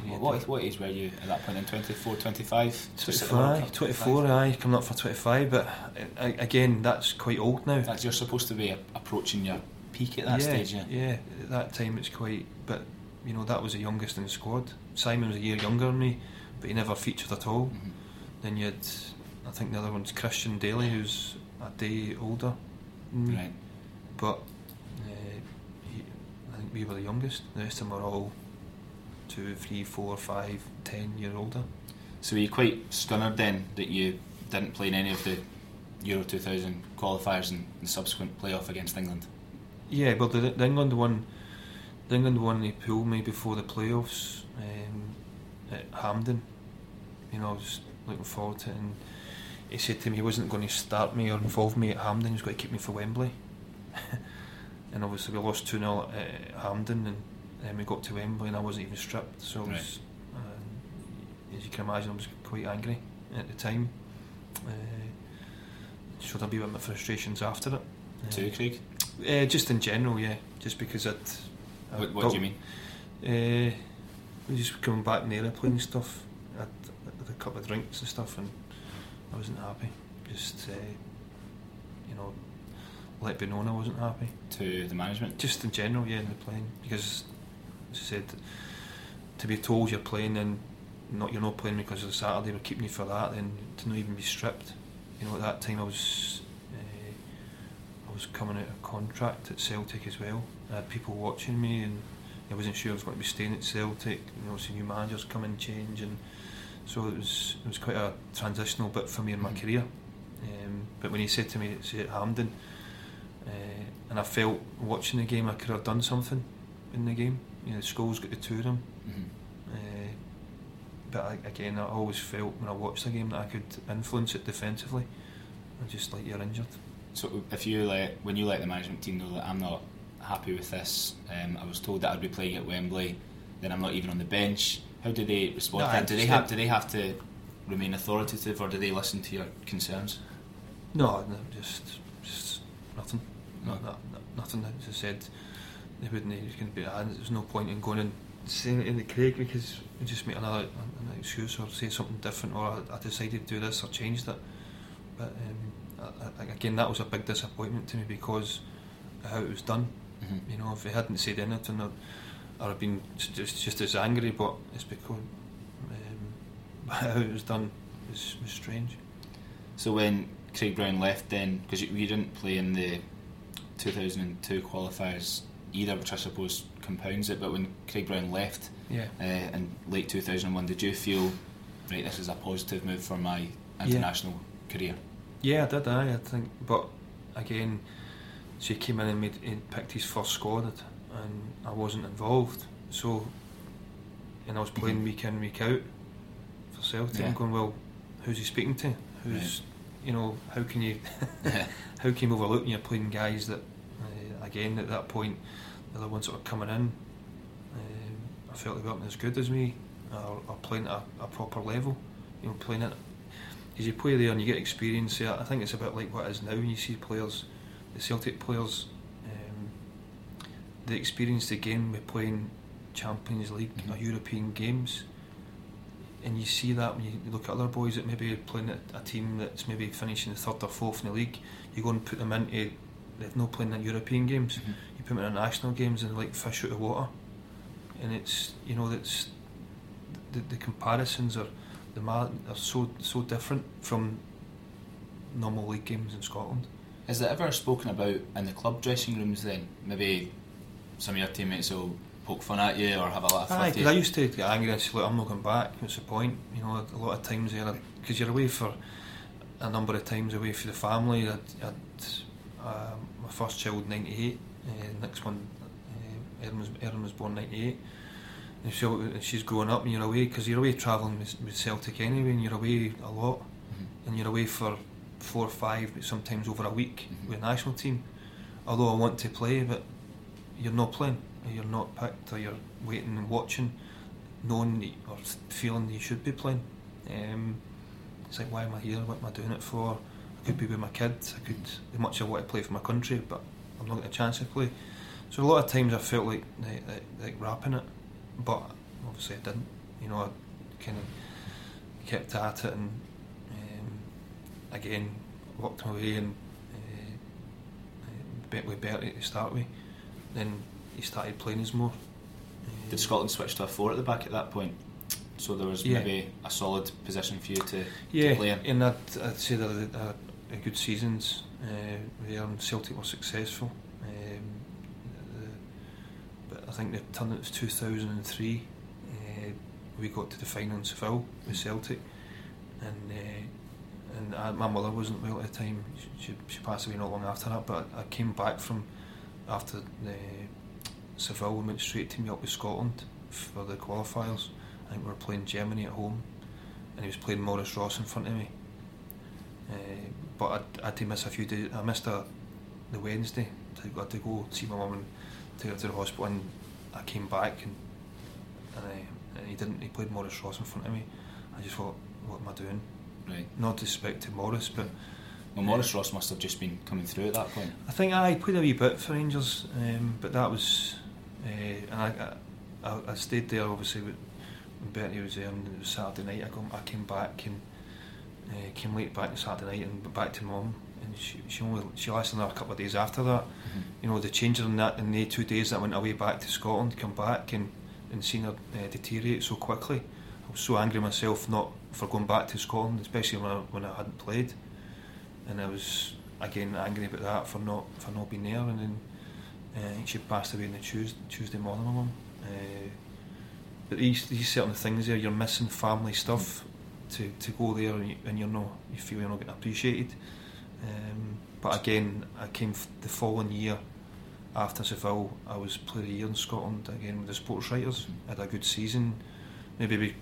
Speaker 5: You
Speaker 4: What, what, what age were you at that point? In 24, 25?
Speaker 5: 25, 24, aye, coming up for 25, but uh, again, that's quite old now.
Speaker 4: That's you're supposed to be a- approaching your peak at that
Speaker 5: yeah,
Speaker 4: stage, yeah.
Speaker 5: yeah. At that time, it's quite, but you know, that was the youngest in the squad. Simon was a year younger than me, but he never featured at all.
Speaker 4: Mhm.
Speaker 5: Then you had, I think the other one's Christian Dailly, who's a day older.
Speaker 4: Right.
Speaker 5: But uh, he, I think we were the youngest. The rest of them were all two, three, four, five, ten year older.
Speaker 4: So were you quite stunned then that you didn't play in any of the Euro 2000 qualifiers and the subsequent playoff against England?
Speaker 5: Yeah, but the, the England one, the England one, they pulled me before the playoffs um, at Hampden. You know, I was looking forward to it, and he said to me he wasn't going to start me or involve me at Hampden. He was going to keep me for Wembley. [LAUGHS] and obviously we lost two 0 at Hampden, and then we got to Wembley, and I wasn't even stripped. So I was, uh, as you can imagine, I was quite angry at the time. Uh, showed a bit of my frustrations after it.
Speaker 4: Too,
Speaker 5: Uh,
Speaker 4: Craig?
Speaker 5: uh, just in general, yeah. Just because I'd. I'd
Speaker 4: What, what do you mean?
Speaker 5: Uh, just coming back in the aeroplane and stuff. I'd had a couple of drinks and stuff, and I wasn't happy. Just, uh, you know, let be known I wasn't happy.
Speaker 4: To the management?
Speaker 5: Just in general, yeah, in the plane. Because, as I said, to be told you're playing and not you're not playing because of the Saturday, we're keeping you for that, then to not even be stripped. You know, at that time I was, uh, I was coming out of contract at Celtic as well. I had people watching me, and I wasn't sure I was going to be staying at Celtic. You know, see new managers come and change, and so it was it was quite a transitional bit for me in my
Speaker 4: Mhm.
Speaker 5: career. Um, but when he said to me, "Say at Hampden," uh, and I felt watching the game, I could have done something in the game. You know, Scholes got the two of them. Uh, but I, again, I always felt when I watched the game that I could influence it defensively. I just like you're injured.
Speaker 4: So if you let when you let the management team know that I'm not happy with this, um, I was told that I'd be playing at Wembley, then I'm not even on the bench. How do they respond?
Speaker 5: No,
Speaker 4: to that? Do they have do they have to remain authoritative or do they listen to your concerns?
Speaker 5: No, no just just nothing.
Speaker 4: No.
Speaker 5: No, no, no, nothing. As I said, they wouldn't. You can be. and There's no point in going and saying it in the Craig because we just make another an excuse or say something different or I, I decided to do this or changed it. But um, I, I, again, that was a big disappointment to me because of how it was done.
Speaker 4: Mhm.
Speaker 5: You know, if they hadn't said anything, or, or I'd been just just as angry. But it's because um, [LAUGHS] how it was done was, was strange.
Speaker 4: So when Craig Brown left, then because you, you didn't play in the 2002 qualifiers either, which I suppose compounds it. But when Craig Brown left
Speaker 5: Yeah.
Speaker 4: uh, in late 2001, did you feel right? This is a positive move for my international career.
Speaker 5: Yeah, I did. I, I think, but again, so he came in and made and picked his first squad, and I wasn't involved. So, and I was playing
Speaker 4: Mhm.
Speaker 5: week in week out for Celtic.
Speaker 4: Yeah.
Speaker 5: I'm going, well, who's he speaking to? Who's, you know, how can you, [LAUGHS] [LAUGHS] how can you overlook when you're playing guys that, again, at that point, the other ones that were coming in. Um, I felt they weren't as good as me, or, or playing at a, a proper level. You know, playing it as you play there and you get experience there, I think it's a bit like what it is now when you see players, the Celtic players, um, the experience they gain with playing Champions League
Speaker 4: Mhm.
Speaker 5: or European games. And you see that when you look at other boys that maybe are playing a team that's maybe finishing the third or fourth in the league, you go and put them into, they've no playing in European games,
Speaker 4: Mhm.
Speaker 5: you put them in national games and like fish out of water. And it's, you know, that's, the, the comparisons are, the ma- are so so different from normal league games in Scotland.
Speaker 4: Is it ever spoken about in the club dressing rooms then? Maybe some of your teammates will poke fun at you or have a laugh
Speaker 5: Aye,
Speaker 4: with you.
Speaker 5: I used to get angry and say, look, I'm not going back. What's the point? You know, a lot of times there, because you're away for a number of times away for the family. I'd, I'd, uh, my first child, 98. Uh, next one, uh, Erin, was, Erin was born 98. And so she's growing up and you're away, because you're away travelling with, with Celtic anyway, and you're away a lot.
Speaker 4: Mhm.
Speaker 5: And you're away for four or five, but sometimes over a week
Speaker 4: Mhm.
Speaker 5: with the national team. Although I want to play, but you're not playing, or you're not picked, or you're waiting and watching, knowing that, or feeling that you should be playing. Um, it's like, why am I here? What am I doing it for? Could be with my kids. I could, as much as I want to play for my country, but I'm not getting a chance to play. So a lot of times I felt like like, like, like wrapping it, but obviously I didn't. You know, I kind of kept at it, and um, again worked my way and uh, with Bertie to start with. Then he started playing us more.
Speaker 4: Did Scotland switch to a four at the back at that point? So there was
Speaker 5: Yeah.
Speaker 4: maybe a solid position for you to,
Speaker 5: Yeah,
Speaker 4: to play in.
Speaker 5: and I'd, I'd say that I good seasons uh, there, and Celtic were successful. Um, the, but I think the turn it was 2003. Uh, we got to the final in Seville with Celtic, and uh, and I, my mother wasn't well at the time. She, she, she passed away not long after that. But I, I came back from after the Seville and went straight to meet up with Scotland for the qualifiers. I think we were playing Germany at home, and he was playing Maurice Ross in front of me. Uh, but I, I had to miss a few days. I missed a, the Wednesday. I had to go see my mum and take her to the hospital, and I came back and and, I, and he didn't. He played Maurice Ross in front of me. I just thought, what am I doing?
Speaker 4: Right.
Speaker 5: Not disrespect to Maurice, but
Speaker 4: Well, Maurice Ross must have just been coming through at that point.
Speaker 5: I think I played a wee bit for Rangers, um, but that was, uh, and I, I, I stayed there obviously with when Bertie was there, and it was Saturday night. I come, I came back and uh, came late back on Saturday night and back to mum, and she, she only she lasted another couple of days after that. You know the changes in that in the two days that I went away back to Scotland, come back and and seen her uh, deteriorate so quickly. I was so angry myself not for going back to Scotland, especially when I, when I hadn't played and I was again angry about that for not for not being there. And then uh, she passed away on the Tuesday, Tuesday morning, my mum. Uh, but these these certain things there, you're missing family stuff to, to go there, and, you, and you're not you feel you're not getting appreciated. Um, but again, I came f- the following year after Seville. I was player of the year in Scotland again with the sports writers. I had a good season. Maybe we,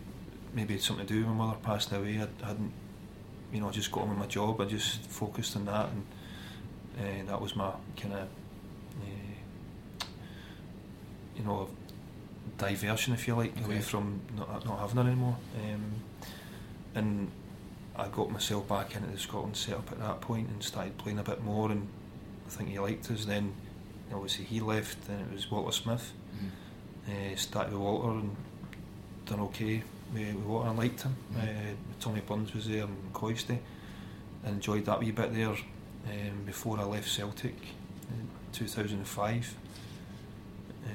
Speaker 5: maybe it's something to do with my mother passing away. I hadn't you know, I just got on with my job. I just focused on that, and uh, that was my kind of, uh, you know, diversion, if you like, away
Speaker 4: Okay.
Speaker 5: from not, not having her anymore. Um, and I got myself back into the Scotland setup at that point and started playing a bit more. And I think he liked us. Then, obviously, he left. Then it was Walter Smith.
Speaker 4: Mhm.
Speaker 5: Uh, started with Walter and done okay with, with Walter. I liked him.
Speaker 4: Mhm.
Speaker 5: Uh, Tommy Burns was there and Coisty. I enjoyed that wee bit there um, before I left Celtic in 2005. Uh,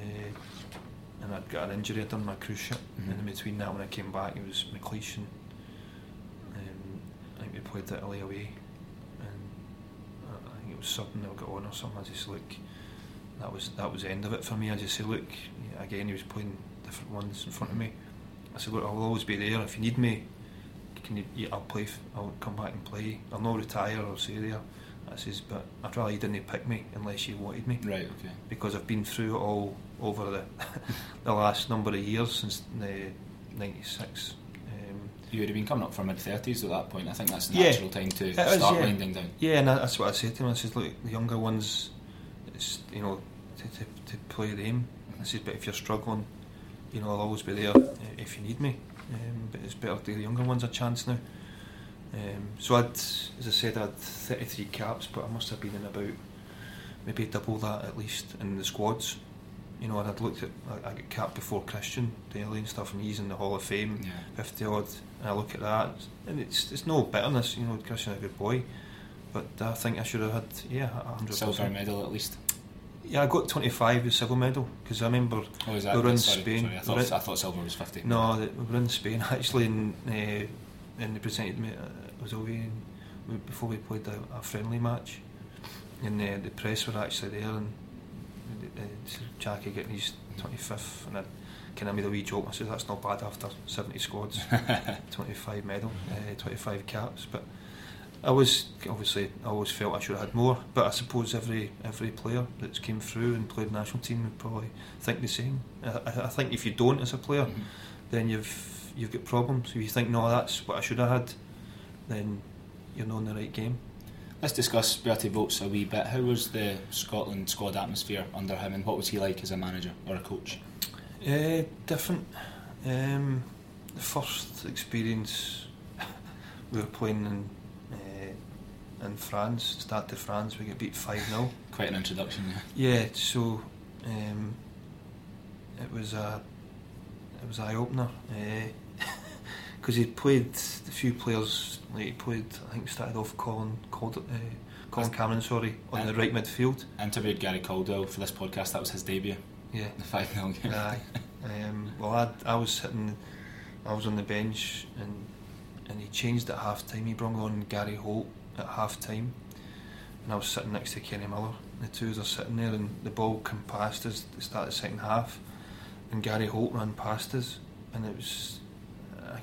Speaker 5: and I'd got an injury. I'd done my cruciate.
Speaker 4: Mhm.
Speaker 5: And in between that, when I came back, it was McLeish and I think we played Italy away. And I, think it was something that got on or something. I just look, that was that was the end of it for me. I just said, look, again, he was playing different ones in front of me. I said, look, I'll always be there. If you need me, can you, yeah, I'll play. I'll come back and play. I'll not retire. I'll stay there. I says, but I'd rather you didn't pick me unless you wanted me
Speaker 4: Right, okay.
Speaker 5: because I've been through it all over the [LAUGHS] the last number of years since the '96.
Speaker 4: You would have been coming up for mid 30s at that point. I think that's the
Speaker 5: Yeah.
Speaker 4: natural time to
Speaker 5: It is,
Speaker 4: start
Speaker 5: yeah.
Speaker 4: winding down.
Speaker 5: yeah, and that's what I said to him. I says, look, the younger ones, it's you know, to, to, to play them. I said, but if you're struggling, you know, I'll always be there uh, if you need me. Um, but it's better to give the younger ones a chance now. Um, so I'd, as I said, I had 33 caps, but I must have been in about maybe double that at least in the squads. You know, and I'd looked at, I, I got capped before Christian Dailly and stuff, and he's in the Hall of Fame,
Speaker 4: Yeah.
Speaker 5: 50 odd, and I look at that, and it's it's no bitterness, you know, Christian's a good boy, but I think I should have had, yeah, 100%.
Speaker 4: Silver medal at least.
Speaker 5: Yeah, I got 25 with silver medal, because I remember
Speaker 4: Oh,
Speaker 5: we were in
Speaker 4: sorry,
Speaker 5: Spain.
Speaker 4: Sorry, I,
Speaker 5: we
Speaker 4: thought,
Speaker 5: in-
Speaker 4: I thought silver was 50.
Speaker 5: no, we were in Spain [LAUGHS] actually, and uh, and they presented me. Uh, it was away before we played a, a friendly match, and uh, the press were actually there, and uh, Jackie getting his 25th, and I kind of made a wee joke. I said that's not bad after 70 squads, [LAUGHS] 25 medal, uh, 25 caps, but. I was obviously I always felt I should have had more, but I suppose every every player that's came through and played national team would probably think the same. I, I think if you don't as a player, mm-hmm. then you've you've got problems. If you think no, that's what I should have had, then you're not in the right game.
Speaker 4: Let's discuss Bertie Vogts a wee bit. How was the Scotland squad atmosphere under him, and what was he like as a manager or a coach?
Speaker 5: Uh, different. Um, the first experience [LAUGHS] we were playing in in France, start to France, we get beat 5 0.
Speaker 4: Quite an introduction,
Speaker 5: yeah. Yeah, so um, it was a it was eye opener because he played a few players. Like he played, I think, he started off Colin called uh, Colin Cameron, sorry, on and the right midfield.
Speaker 4: Interviewed Gary Caldwell for this podcast. That was his debut.
Speaker 5: Yeah,
Speaker 4: the five 0 game.
Speaker 5: Aye. um, well, I, I was sitting, I was on the bench, and and he changed at half time. He brought on Gary Holt at half time, and I was sitting next to Kenny Miller. The two of us are sitting there, and the ball came past us at the start of the second half, and Gary Holt ran past us, and it was.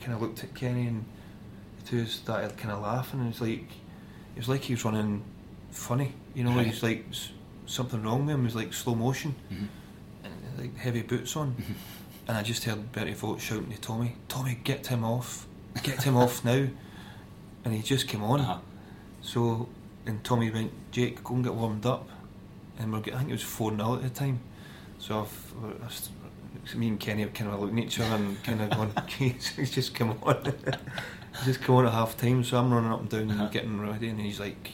Speaker 5: Kind of looked at Kenny, and the two started kind of laughing, and it was like, it was like he was running funny, you know, right. was like something wrong with him. It was like slow motion, mm-hmm. and like heavy boots on. Mm-hmm. And I just heard Bertie Vogts shouting to Tommy, Tommy, get him off, get him off [LAUGHS] now. And he just came on. Uh-huh. So, and Tommy went, Jake, go and get warmed up. And we're, getting, I think it was 4 0 at the time. So I've, I've, me and Kenny kind of looking at each other and kind of going, [LAUGHS] he's just come on. [LAUGHS] he's just come on at half time. So I'm running up and down uh-huh. and getting ready. And he's like,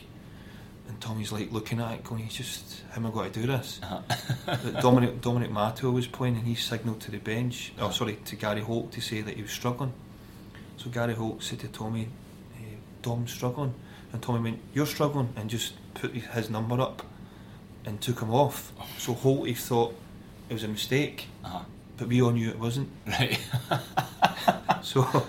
Speaker 5: and Tommy's like looking at it, going, he's just, how am I going to do this? Uh-huh. [LAUGHS] Dominic, Dominic Matteo was playing and he signalled to the bench, oh, sorry, to Gary Holt to say that he was struggling. So Gary Holt said to Tommy, hey, Dom's struggling. And Tommy went, You're struggling, and just put his number up and took him off. So Holty thought it was a mistake, uh-huh. But we all knew it wasn't.
Speaker 4: Right. [LAUGHS] [LAUGHS]
Speaker 5: so,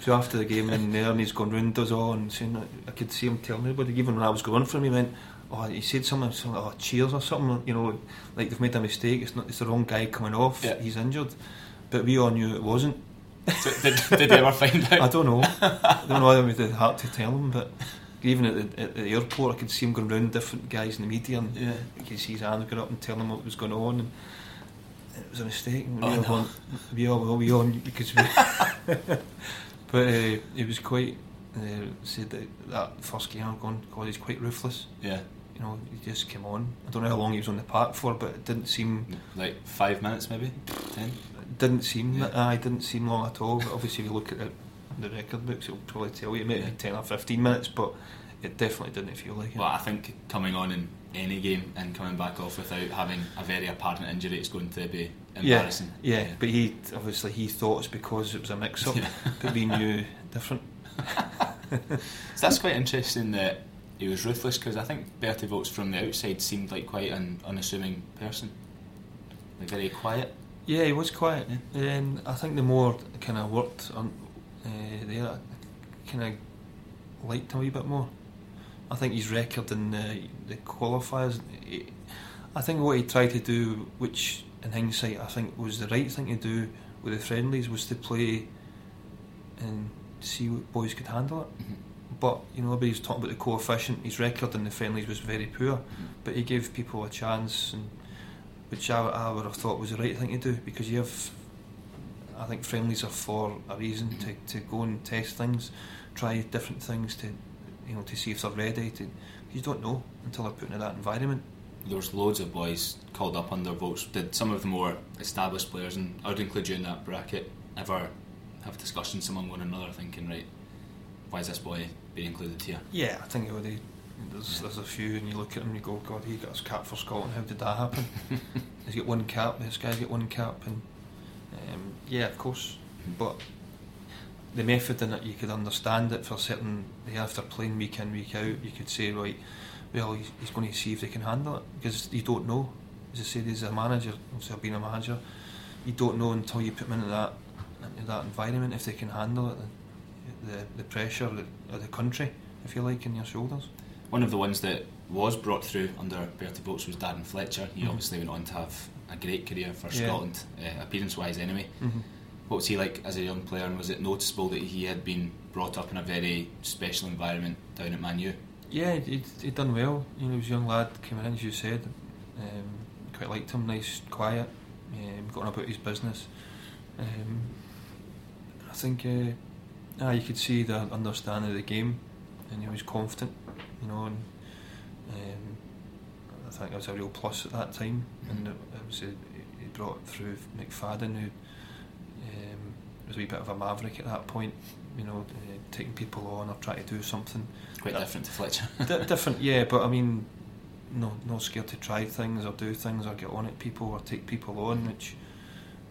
Speaker 5: so after the game, and there, and he's gone round us all and saying, I could see him telling everybody, even when I was going for him, he went, Oh, he said something, something oh, cheers or something, you know, like they've made a mistake, it's not, it's the wrong guy coming off, yeah. he's injured. But we all knew it wasn't.
Speaker 4: So did, did they ever find out?
Speaker 5: I don't know. [LAUGHS] I don't know whether we had heart to tell him, but even at the, at the, airport, I could see him going round different guys in the media, and yeah. you could see his hands going up and telling them what was going on. And it was a mistake.
Speaker 4: Oh, we, all no.
Speaker 5: we all we all because we. [LAUGHS] but uh, it was quite. Uh, said that that first game I'm going, God, he's quite ruthless.
Speaker 4: Yeah.
Speaker 5: You know, he just came on. I don't know how long he was on the park for, but it didn't seem
Speaker 4: like five minutes, maybe ten.
Speaker 5: Didn't seem. Yeah. I didn't seem long at all. But obviously, if you look at it the record books, it'll probably tell you maybe yeah. 10 or 15 minutes, but it definitely didn't feel like it.
Speaker 4: Well, I think coming on in any game and coming back off without having a very apparent injury it's going to be embarrassing.
Speaker 5: Yeah, yeah, yeah. but he obviously he thought it's because it was a mix up, yeah. [LAUGHS] but we knew different. [LAUGHS]
Speaker 4: so that's quite interesting that he was ruthless because I think Bertie Vogts from the outside seemed like quite an unassuming person, like very quiet.
Speaker 5: Yeah, he was quiet, and I think the more kind of worked on uh, there, I kind of liked him a wee bit more. I think his record in the, the qualifiers, he, I think what he tried to do, which in hindsight I think was the right thing to do with the friendlies, was to play and see what boys could handle it. Mm-hmm. But you know, everybody's talking about the coefficient. His record in the friendlies was very poor, mm-hmm. but he gave people a chance, and which I, I would have thought was the right thing to do because you have I think friendlies are for a reason mm-hmm. to, to go and test things, try different things to you know to see if they're ready. To you don't know until they're put in that environment.
Speaker 4: There's loads of boys called up under Vogts. Did some of the more established players, and I would include you in that bracket, ever have discussions among one another, thinking, right, why is this boy being included here?
Speaker 5: Yeah, I think there's, yeah. there's a few, and you look at him and you go, God, he got his cap for Scotland. How did that happen? [LAUGHS] He's got one cap. This guy's got one cap, and um, yeah, of course, but the method in it, you could understand it for certain. Day after playing week in week out, you could say right, well he's, he's going to see if they can handle it because you don't know. As I said, as a manager, obviously I've been a manager, you don't know until you put them into that into that environment if they can handle it. the, the pressure of the country, if you like, in your shoulders.
Speaker 4: One of the ones that was brought through under Bertie Vogts was Darren Fletcher. He
Speaker 5: Mhm.
Speaker 4: obviously went on to have a great career for
Speaker 5: Yeah.
Speaker 4: Scotland, uh, appearance wise anyway.
Speaker 5: Mm-hmm.
Speaker 4: What was he like as a young player, and was it noticeable that he had been brought up in a very special environment down at Man U?
Speaker 5: Yeah, he'd, he'd done well. You know, he was a young lad coming in, as you said. Um, quite liked him, nice, quiet, um, on about his business. Um, I think uh, ah, you could see the understanding of the game, and he was confident. You know, and um, I think that was a real plus at that time. And it, it was a, he brought through McFadden, who was a wee bit of a maverick at that point. You know, uh, taking people on or trying to do something.
Speaker 4: Quite different to Fletcher. [LAUGHS]
Speaker 5: Di- different, yeah, but I mean, no, not scared to try things or do things or get on at people or take people on, which,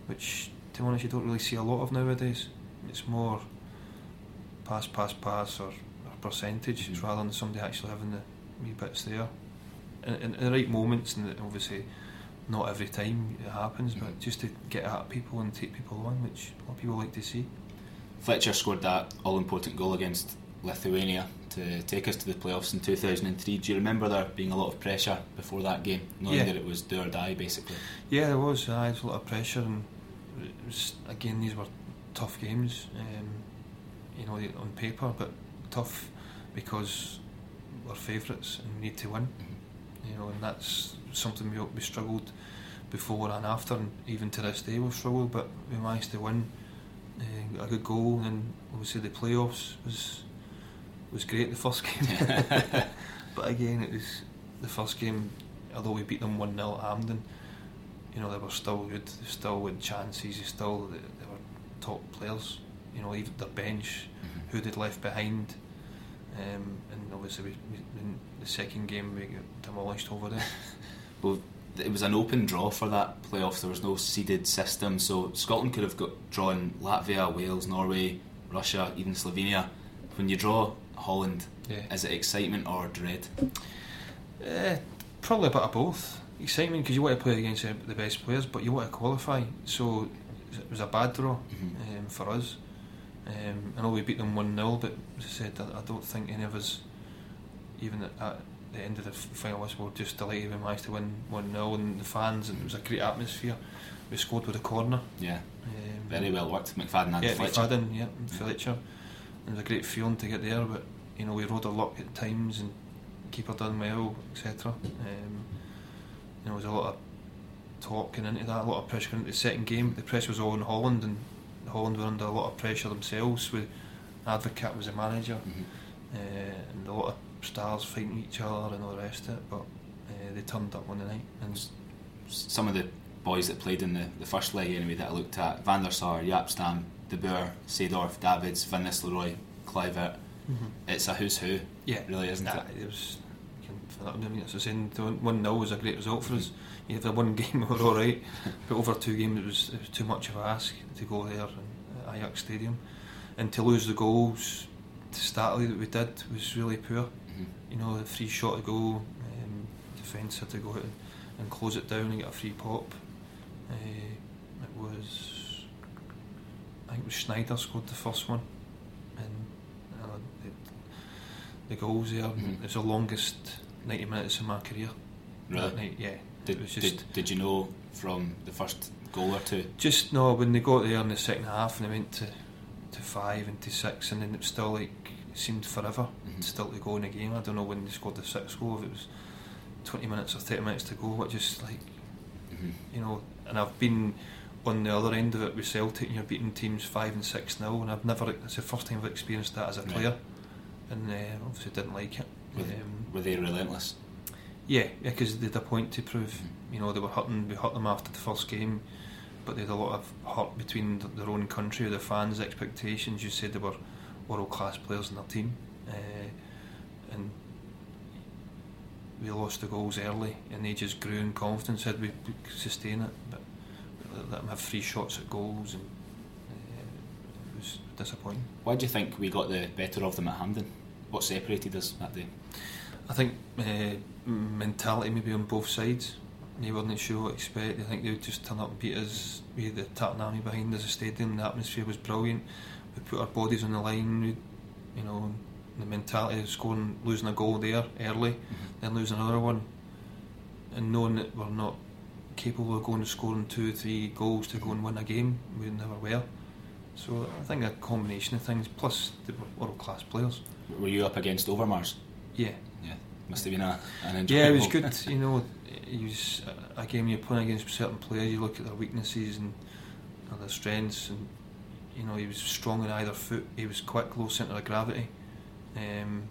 Speaker 5: which, to be honest, you don't really see a lot of nowadays. It's more pass, pass, pass, or, or percentage
Speaker 4: Mhm.
Speaker 5: rather than somebody actually having the wee bits there, in, in, in the right moments, and obviously. Not every time it happens, but just to get at people and take people on, which a lot of people like to see.
Speaker 4: Fletcher scored that all important goal against Lithuania to take us to the playoffs in 2003. Do you remember there being a lot of pressure before that game, knowing
Speaker 5: Yeah.
Speaker 4: that it was do or die basically?
Speaker 5: Yeah, there was. Uh, there was a lot of pressure, and it was, again, these were tough games. Um, you know, on paper, but tough because we're favourites and we need to win. You know, and that's something we, we struggled before and after, and even to this day we've struggled. But we managed to win. Uh, a good goal, and obviously the playoffs was was great. The first [LAUGHS] game, [LAUGHS] but again, it was the first game. Although we beat them one 0 at Hampden, you know they were still good. They still had chances. They still they, they were top players. You know, even their bench, who they'd left behind, um, and obviously we, we, the second game we got demolished over there. [LAUGHS]
Speaker 4: Well, it was an open draw for that playoff. There was no seeded system, so Scotland could have got drawn Latvia, Wales, Norway, Russia, even Slovenia. When you draw Holland,
Speaker 5: Yeah.
Speaker 4: is it excitement or dread?
Speaker 5: Uh, probably a bit of both. Excitement because you want to play against the best players, but you want to qualify. So it was a bad draw
Speaker 4: Mhm.
Speaker 5: um, for us. Um, I know we beat them 1 0, but as I said, I, I don't think any of us, even at, at the end of the final whistle, were just delighted we managed to win 1 0. And the fans, and it was a great atmosphere. We scored with a corner.
Speaker 4: Yeah,
Speaker 5: Um,
Speaker 4: very well worked. McFadden and
Speaker 5: yeah,
Speaker 4: Fletcher.
Speaker 5: McFadden, yeah, and Fletcher. It was a great feeling to get there, but you know we rode our luck at times and keeper done well, etc. Um, you know, there was a lot of talk going into that, a lot of pressure going into the second game. The pressure was all on Holland, and Holland were under a lot of pressure themselves. With Advocaat was the manager,
Speaker 4: Mhm.
Speaker 5: uh, and a lot of stars fighting each other and all the rest of it. But uh, they turned up on the night, and
Speaker 4: Some of the boys that played in the, the first leg anyway that I looked at Van der Sar, Jaap Stam, De Boer, Seedorf, Davids, Van Nistelrooy, Kluivert. It's a who's who,
Speaker 5: yeah,
Speaker 4: really, isn't
Speaker 5: Nah,
Speaker 4: it?
Speaker 5: it was. you I mean, as I was saying, the one 0 was a great result for us. Yeah, the one [LAUGHS] game we were all right, but over two games it was it was too much of a ask to go there at Ajax Stadium, and to lose the goals to start that we did was really poor. You know, the free shot to go, um, defence had to go out and, and close it down and get a free pop. Uh, it was, I think it was Sneijder scored the first one, and uh, the, the goals there.
Speaker 4: Mhm.
Speaker 5: It was the longest ninety minutes of my career.
Speaker 4: Really?
Speaker 5: That night, yeah.
Speaker 4: Did,
Speaker 5: it was just
Speaker 4: did, did you know from the first goal or two?
Speaker 5: just no when they got there in the second half and they went to to five and to six and then it was still like seemed forever
Speaker 4: Mhm.
Speaker 5: still to go in the game. I don't know when they scored the sixth goal if it was twenty minutes or thirty minutes to go, but just like
Speaker 4: Mhm.
Speaker 5: you know, and I've been on the other end of it with Celtic and you're beating teams five and six now and I've never it's the first time I've experienced that as a
Speaker 4: Right.
Speaker 5: player and uh, obviously didn't like it.
Speaker 4: Were,
Speaker 5: Um,
Speaker 4: were they relentless?
Speaker 5: yeah, because they had a point to prove. You know, they were hurting. We hurt them after the first game, but they had a lot of hurt between their own country, the fans' expectations. You said they were world class players in their team, uh, and we lost the goals early, and they just grew in confidence. Had we sustain it, but let them have three shots at goals, and uh, it was disappointing.
Speaker 4: Why do you think we got the better of them at Hampden? What separated us that day?
Speaker 5: I think uh, mentality maybe on both sides. They weren't sure what to expect. I think they would just turn up and beat us. We had the Tartan Army behind us, the stadium, the atmosphere was brilliant. We put our bodies on the line. We, you know, the mentality of scoring, losing a goal there early,
Speaker 4: Mm-hmm.
Speaker 5: then losing another one, and knowing that we're not capable of going and scoring two, or three goals to go and win a game. We never were. So I think a combination of things, plus the world class players.
Speaker 4: Were you up against Overmars?
Speaker 5: Yeah,
Speaker 4: Yeah, must have been a, an
Speaker 5: yeah, it was good. [LAUGHS] You know, was a game you're playing against certain players. You look at their weaknesses and, and their strengths, and you know he was strong in either foot. He was quick, low centre of gravity. Um,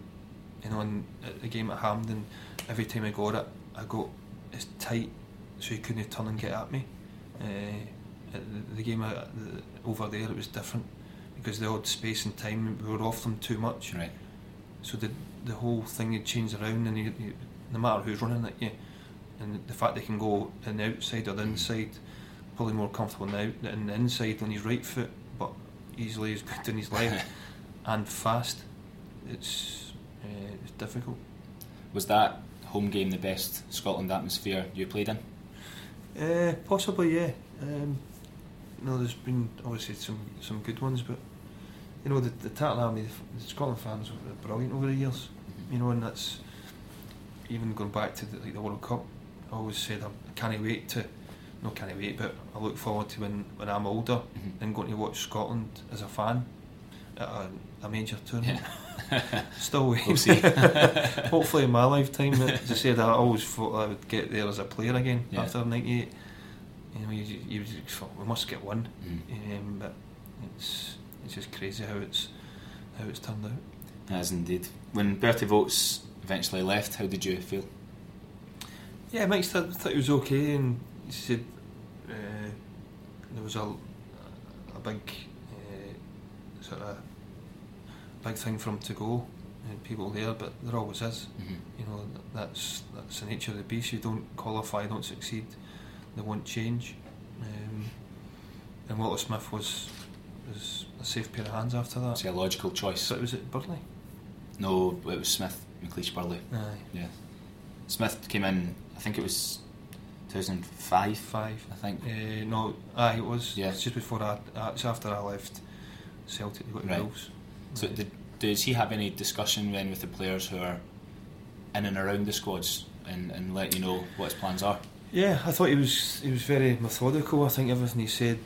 Speaker 5: you know, and at the game at Hampden, every time I got it, I got as tight so he couldn't turn and get at me. Uh, the, the game uh, the, over there, it was different because the odd space and time we were off them too much.
Speaker 4: Right.
Speaker 5: So the the whole thing had changed around, and you, you, no matter who's running at you, and the fact they can go in the outside or the inside, probably more comfortable now in the inside on his right foot, easily as good in his left, [LAUGHS] and fast. It's uh, it's difficult.
Speaker 4: Was that home game the best Scotland atmosphere you played in?
Speaker 5: Uh, possibly, yeah. Um, you know, there's been obviously some some good ones, but you know, the, the Tartan Army, the Scotland fans were brilliant over the years. You know, and that's even going back to the, like the World Cup. I always said I can't wait to, no, can't wait, but I look forward to when, when I'm older
Speaker 4: Mhm.
Speaker 5: and going to watch Scotland as a fan at a, a major tournament. [LAUGHS] Still waiting. [LAUGHS] Hopefully in my lifetime. As I said, I always thought I would get there as a player again
Speaker 4: Yeah.
Speaker 5: after '98. You know, you, you, thought we must get one,
Speaker 4: Mm.
Speaker 5: um, but it's it's just crazy how it's how it's turned out.
Speaker 4: As indeed. When Bertie Vogts eventually left, how did you feel?
Speaker 5: Yeah, said thought it was okay, and he said uh, there was a a big uh, sort of big thing for him to go, and people there, but there always is.
Speaker 4: Mhm.
Speaker 5: You know, that's that's the nature of the beast. You don't qualify, don't succeed, they won't change. Um, and Walter Smith was was a safe pair of hands after that.
Speaker 4: Was it a logical choice?
Speaker 5: So it was at Burnley.
Speaker 4: No, it was Smith, McLeish Burley.
Speaker 5: Aye,
Speaker 4: Yeah. Smith came in, I think it was 2005,
Speaker 5: five.
Speaker 4: I think.
Speaker 5: Uh, no, aye, it was.
Speaker 4: Yeah.
Speaker 5: It's just before I, uh, it's after I left Celtic to go to
Speaker 4: Right.
Speaker 5: Wolves.
Speaker 4: So did, does he have any discussion then with the players who are in and around the squads and, and let you know what his plans are?
Speaker 5: Yeah, I thought he was he was very methodical. I think everything he said,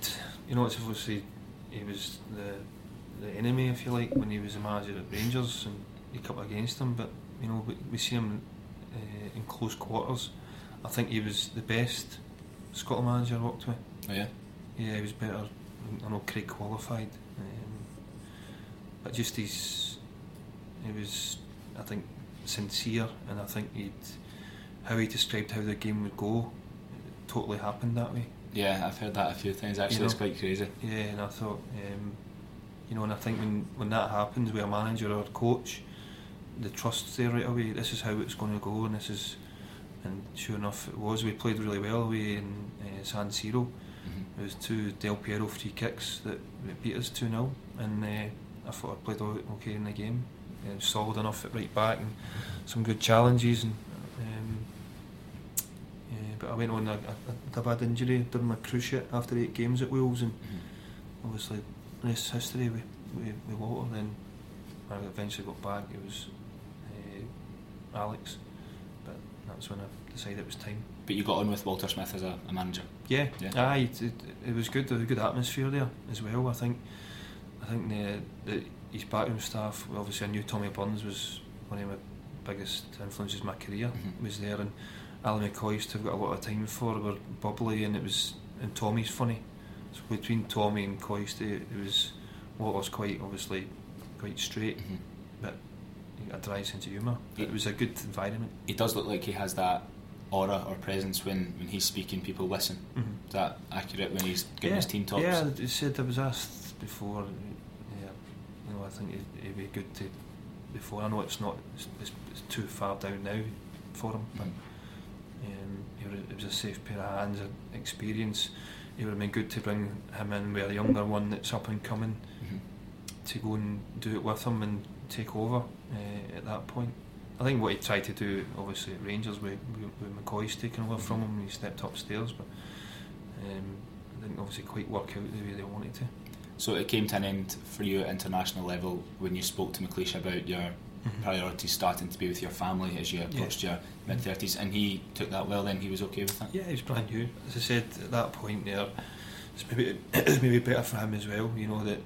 Speaker 5: you know, it's obviously he was the the enemy, if you like, when he was a manager at Rangers and he come up against him. But you know, we, we see him uh, in close quarters. I think he was the best Scotland manager I worked with.
Speaker 4: Oh yeah?
Speaker 5: Yeah, he was better. I know Craig qualified, um, but just his, he was, I think, sincere, and I think he'd, how he described how the game would go, it totally happened that way.
Speaker 4: Yeah, I've heard that a few times actually,
Speaker 5: You
Speaker 4: it's quite crazy.
Speaker 5: Yeah, and I thought, um, you know, and I think when when that happens with a manager or a coach, the trust's there right away. This is how it's going to go, and this is, and sure enough, it was. We played really well away in uh, San Siro.
Speaker 4: Mhm.
Speaker 5: It was two Del Piero free kicks that, that beat us 2 0, and uh, I thought I played okay in the game. Uh, solid enough at right back and some good challenges. And, um, but I went on, I, I a bad injury during my cruciate after eight games at Wolves, and
Speaker 4: Mhm.
Speaker 5: obviously, this history with, with, with Walter. Then I eventually got back, it was Alex, but that was when I decided it was time.
Speaker 4: But you got on with Walter Smith as a, a manager.
Speaker 5: Yeah,
Speaker 4: Yeah.
Speaker 5: aye, it, it, was good. There was a good atmosphere there as well. I think, I think the, the his backroom staff. Obviously, I knew Tommy Burns was one of my biggest influences in my career.
Speaker 4: Mhm.
Speaker 5: Was there, and Ally McCoist used to have got a lot of time for. Were bubbly, and it was and Tommy's funny. So between Tommy and Coist, it, was Walter's quite obviously quite straight,
Speaker 4: Mhm.
Speaker 5: but a dry sense of humour. It was a good environment.
Speaker 4: He does look like he has that aura or presence when, when he's speaking, people listen.
Speaker 5: Mhm.
Speaker 4: Is that accurate when he's giving
Speaker 5: yeah,
Speaker 4: his team talks?
Speaker 5: Yeah, he said I was asked before. Yeah, you know, I think it'd, it'd be good to before. I know it's not, it's, it's, too far down now for him, but
Speaker 4: Mm.
Speaker 5: um, it, was, a safe pair of hands and experience. It would have been good to bring him in with a younger one that's up and coming
Speaker 4: Mhm.
Speaker 5: to go and do it with him and take over uh, at that point. I think what he tried to do, obviously at Rangers, with, with, McCoist's taken over from him when he stepped upstairs, but um, it didn't obviously quite work out the way they wanted to.
Speaker 4: So it came to an end for you at international level when you spoke to McLeish about your
Speaker 5: Mhm.
Speaker 4: priorities starting to be with your family as you approached your mid thirties, and he took that well. Then he was okay with that.
Speaker 5: Yeah, he's brand new. As I said at that point there, it's maybe [COUGHS] it's maybe better for him as well. You know that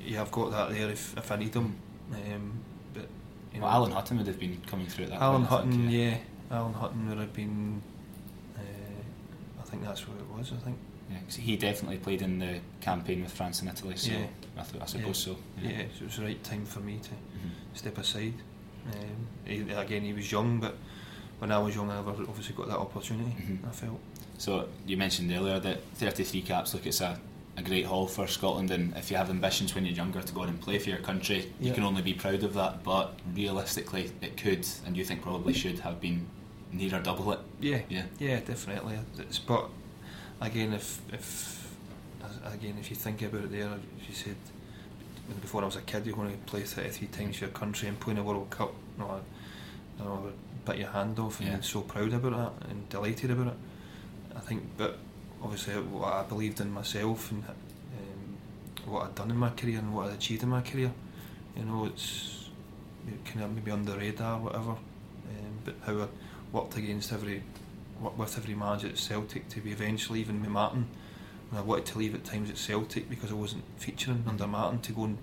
Speaker 5: yeah, I've got that there if, if I need him. Um, but you
Speaker 4: Well, Alan Hutton would have been coming through at that.
Speaker 5: Alan
Speaker 4: point, I think,
Speaker 5: Hutton, yeah. Alan Hutton would have been. Uh, I think that's what it was. I think.
Speaker 4: Yeah, 'cause he definitely played in the campaign with France and Italy, so
Speaker 5: Yeah.
Speaker 4: I, th- I suppose so.
Speaker 5: Yeah. so it was the right time for me to
Speaker 4: Mhm.
Speaker 5: step aside. Um, he, again, he was young, but when I was young, I obviously got that opportunity.
Speaker 4: Mhm.
Speaker 5: I felt.
Speaker 4: So you mentioned earlier that 33 caps. Look, it's a, a great haul for Scotland, and if you have ambitions when you're younger to go on and play for your country, you can only be proud of that. But realistically, it could, and you think probably should have been near or double it.
Speaker 5: Yeah,
Speaker 4: Yeah.
Speaker 5: yeah, definitely. It's, but again, if if again if you think about it, there, if you said before I was a kid, you're going to play 33 times for your country and play in a World Cup. No, know, bit your hand off and
Speaker 4: Yeah.
Speaker 5: so proud about that and delighted about it. I think, but obviously, what I believed in myself and um, what I'd done in my career and what I'd achieved in my career, you know, it's kind of maybe on the radar, whatever. Um, but how I worked against every, worked with every manager at Celtic to be eventually even with Martin. When I wanted to leave at times at Celtic because I wasn't featuring under Martin to go and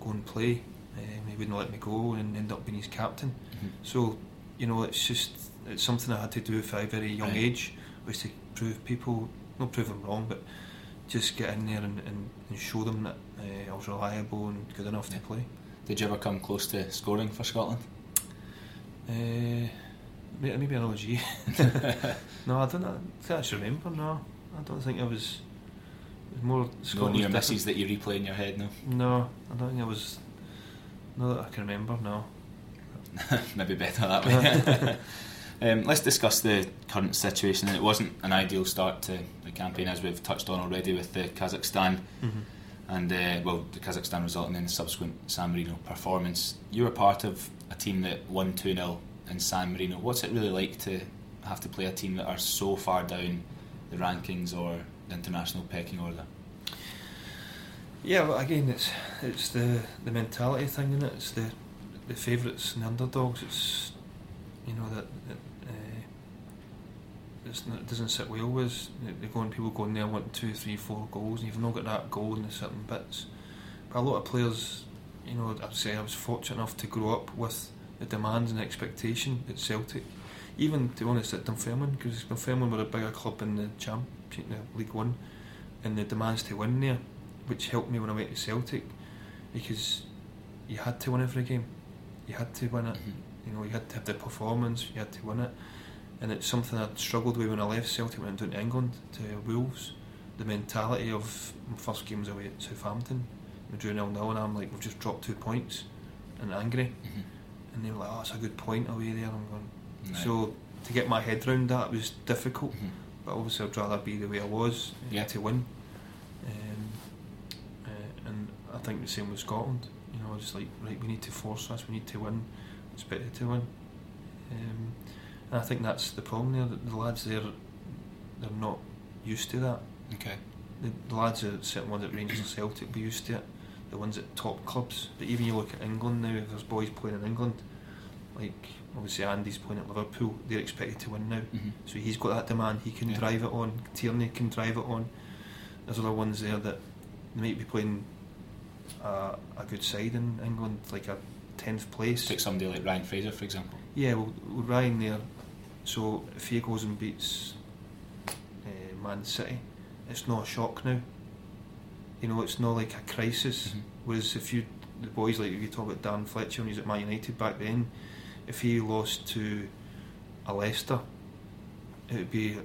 Speaker 5: go and play. Um, he wouldn't let me go and end up being his captain.
Speaker 4: Mhm.
Speaker 5: So, you know, it's just it's something I had to do from a very young
Speaker 4: Right.
Speaker 5: age, was to prove people, not prove them wrong, but just get in there and, and, and show them that uh, I was reliable and good enough
Speaker 4: Yeah.
Speaker 5: to play.
Speaker 4: Did you ever come close to scoring for Scotland?
Speaker 5: Uh, may- maybe an OG. [LAUGHS] no, I don't, I don't actually remember. No, I don't think I was. It was more
Speaker 4: No
Speaker 5: Scotland
Speaker 4: near misses that you replay in your head,
Speaker 5: now. No, I don't think I was. Not that I can remember. No. [LAUGHS]
Speaker 4: Maybe better that [LAUGHS] way. Um, let's discuss the current situation. It wasn't an ideal start to the campaign, as we've touched on already with the Kazakhstan
Speaker 5: Mm-hmm.
Speaker 4: and uh, well, the Kazakhstan resulting in the subsequent San Marino performance. You were part of a team that won 2 0 in San Marino. What's it really like to have to play a team that are so far down the rankings or the international pecking order?
Speaker 5: Yeah, but again, it's it's the the mentality thing, is it? It's the the favourites and the underdogs. It's you know that, that uh, not, it doesn't sit well with the going people going there wanting two, three, four goals, and you've not got that goal in the certain bits. But a lot of players, you know, I'd say I was fortunate enough to grow up with the demands and expectation at Celtic. Even to be honest, at Dunfermline, because Dunfermline were a bigger club in the Championship, League One, and the demands to win there which helped me when I went to Celtic because you had to win every game. You had to win it. You know, you had to have the performance. You had to win it, and it's something I'd struggled with when I left Celtic. Went down to England to Wolves. The mentality of my first games away at Southampton. We drew nil nil, and I'm like, we've just dropped two points, and angry.
Speaker 4: Mhm.
Speaker 5: And they were like, oh, it's a good point away there. I'm going. So to get my head round that was difficult
Speaker 4: Mhm.
Speaker 5: but obviously I'd rather be the way I was
Speaker 4: Yeah.
Speaker 5: to win. Um, uh, and I think the same with Scotland. You know, I was just like right, we need to force us, we need to win, it's better to win. Um, and I think that's the problem there. That the lads there, they're not used to that.
Speaker 4: Okay.
Speaker 5: The, the lads are certain ones at Rangers and Celtic be used to it. The ones at top clubs. But even you look at England now, there's boys playing in England, like obviously Andy's playing at Liverpool, they're expected to win now.
Speaker 4: Mhm.
Speaker 5: So he's got that demand. He can
Speaker 4: Yeah.
Speaker 5: drive it on. Tierney can drive it on. There's other ones there that might be playing a, a good side in England, like a tenth place.
Speaker 4: Take somebody like Ryan Fraser, for example.
Speaker 5: Yeah, well, Ryan there. So if he goes and beats uh, Man City, it's not a shock now. You know, it's not like a crisis.
Speaker 4: Mhm.
Speaker 5: Whereas if you, the boys like if you talk about Darren Fletcher when he was at Man United back then, if he lost to a Leicester, it would be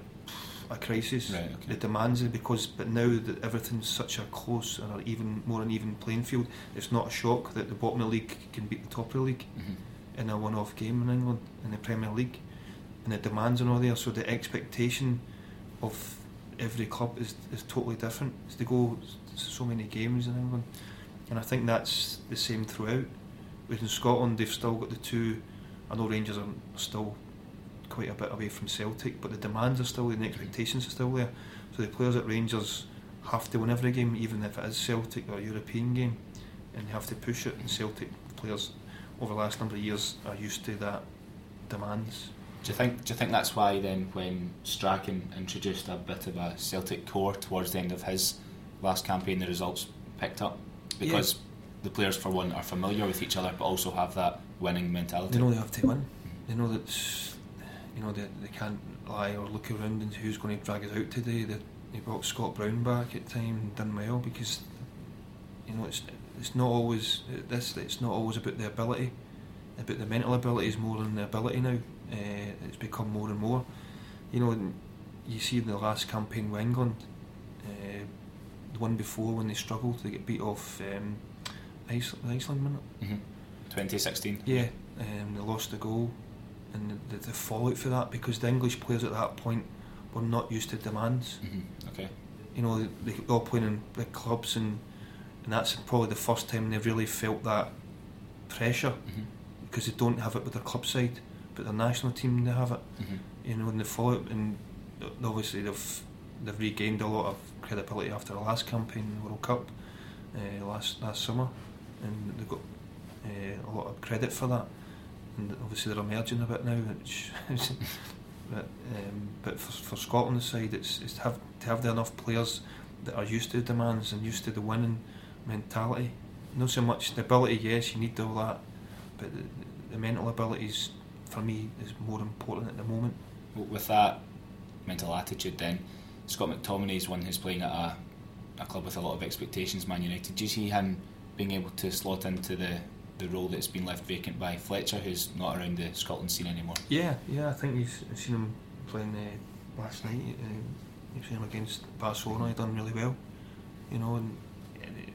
Speaker 5: a crisis.
Speaker 4: Right, okay.
Speaker 5: The demands because, but now that everything's such a close and an even more an even playing field, it's not a shock that the bottom of the league can beat the top of the league
Speaker 4: Mhm.
Speaker 5: in a one-off game in England in the Premier League, and the demands are all there. So the expectation of every club is is totally different. It's to go so many games in England, and I think that's the same throughout. Whereas in Scotland, they've still got the two. I know Rangers are still quite a bit away from Celtic, but the demands are still there and the expectations are still there. So the players at Rangers have to win every game, even if it is Celtic or a European game, and you have to push it. And Celtic players over the last number of years are used to that demands.
Speaker 4: Do you think? Do you think that's why then, when Strachan introduced a bit of a Celtic core towards the end of his last campaign, the results picked up because yeah. the players, for one, are familiar with each other, but also have that winning mentality.
Speaker 5: They know they have to win. They know that you know they, they can't lie or look around and who's going to drag us out today. They, they brought Scott Brown back at time and done well because you know it's it's not always this. It's not always about the ability, about the mental ability is more than the ability now. Uh, it's become more and more. You know, you see in the last campaign with England, uh, the one before when they struggled, they get beat off um, Iceland, Iceland minute.
Speaker 4: Mm-hmm. 2016.
Speaker 5: Yeah, um, they lost the goal, and the, the, the, fallout for that because the English players at that point were not used to demands.
Speaker 4: Mm-hmm. Okay.
Speaker 5: You know, they, they all playing in big clubs, and and that's probably the first time they've really felt that pressure mm-hmm. because they don't have it with their club side but their national team they have it.
Speaker 4: Mm-hmm.
Speaker 5: You know, and they follow it, and obviously they've they've regained a lot of credibility after the last campaign in the World Cup uh, last last summer, and they've got uh, a lot of credit for that. And obviously they're emerging a bit now, which. but um, but for, for Scotland's side, it's, it's to have to have the enough players that are used to the demands and used to the winning mentality. Not so much the ability, yes, you need all that, but the, the mental abilities for me is more important at the moment.
Speaker 4: With that mental attitude, then Scott McTominay is one who's playing at a, a club with a lot of expectations, Man United. Do you see him being able to slot into the the role that's been left vacant by Fletcher, who's not around the Scotland scene anymore?
Speaker 5: Yeah, yeah, I think I've seen him playing uh, last night. Uh, you've seen him against Barcelona. He done really well, you know, and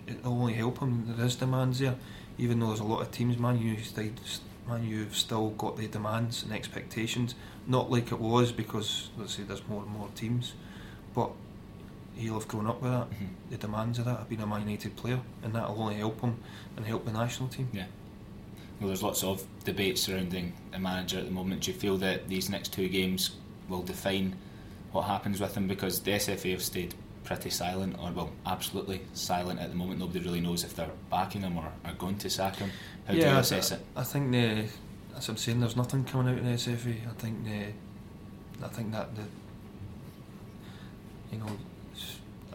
Speaker 5: it, will only help him. There is demands there, even though there's a lot of teams. Man United Man you've still got the demands and expectations, not like it was because let's say there's more and more teams, but he'll have grown up with that. Mm-hmm. The demands of that. I've been a Man United player, and that'll only help him and help the national team.
Speaker 4: Yeah. Well, there's lots of debate surrounding a manager at the moment. Do you feel that these next two games will define what happens with him? Because the SFA have stayed pretty silent, or well, absolutely silent at the moment. Nobody really knows if they're backing him or are going to sack him. How yeah, do you assess
Speaker 5: I,
Speaker 4: it?
Speaker 5: I think the, as I'm saying, there's nothing coming out in the SFA. I think the, I think that the, you know,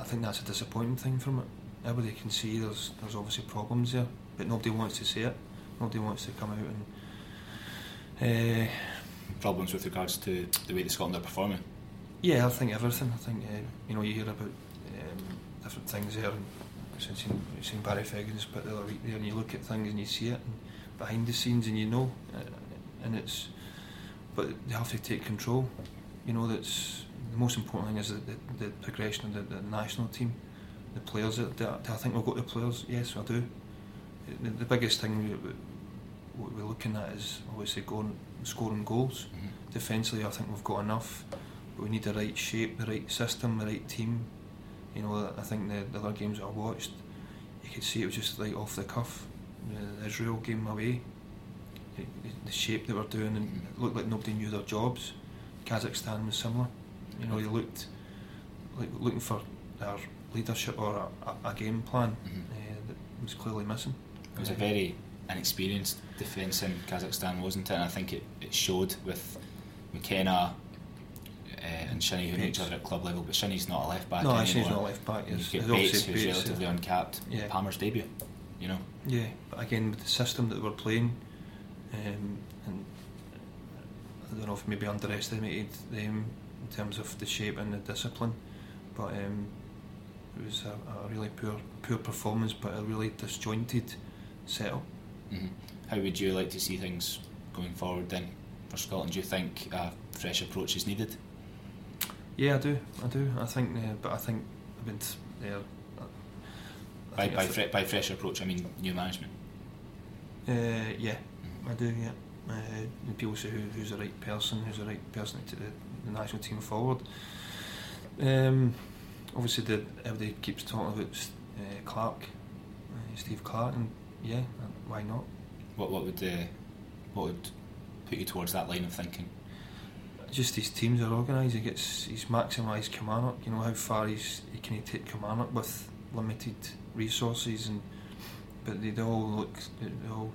Speaker 5: I think that's a disappointing thing from it. Everybody can see there's there's obviously problems there, but nobody wants to see it. Nobody wants to come out and. Uh,
Speaker 4: problems with regards to the way the Scotland are performing.
Speaker 5: Yeah, I think everything. I think uh, you know you hear about um, different things there. And since you've seen Barry Fegan's put the other week there, and you look at things and you see it and behind the scenes, and you know, uh, and it's. But they have to take control. You know, that's the most important thing is the, the, the progression of the, the, national team, the players. That, that, I think we've got the players. Yes, I do. The, the biggest thing we, we, are looking at is obviously going scoring goals. Mm-hmm. Defensively, I think we've got enough but we need the right shape, the right system, the right team. You know, I think the, the other games I watched, you could see it was just like off the cuff. The Israel game away, the, the shape they were doing, and it looked like nobody knew their jobs. Kazakhstan was similar. You know, they looked like looking for their leadership or a, a game plan mm-hmm. uh, that was clearly missing.
Speaker 4: It was a very inexperienced defence in Kazakhstan, wasn't it? And I think it, it showed with McKenna uh, and Shinnie who know each other at club level, but Shinnie's not a left back.
Speaker 5: No, Shinnie's not a left back.
Speaker 4: You get Bates, who's Bates, relatively yeah. uncapped. Yeah. Palmer's debut, you know.
Speaker 5: Yeah, but again with the system that they were playing, um, and I don't know if maybe underestimated them in terms of the shape and the discipline, but um, it was a, a, really poor poor performance, but a really disjointed setup.
Speaker 4: Mm-hmm. How would you like to see things going forward then for Scotland? Do you think a fresh approach is needed?
Speaker 5: Yeah, I do. I do. I think, uh, but I think I've been there. Uh,
Speaker 4: by by, fre- by fresh approach, I mean new management.
Speaker 5: Uh, yeah, mm-hmm. I do. Yeah, uh, and people say who, who's the right person, who's the right person to the, the national team forward. Um, obviously, the, everybody keeps talking about uh, Clarke, uh, Steve Clarke, and yeah, uh, why not?
Speaker 4: What what would uh, what would put you towards that line of thinking?
Speaker 5: just his teams are organised. He gets he's maximised Kilmarnock. You know how far he's he can take Kilmarnock with limited resources and but they, they all look they all.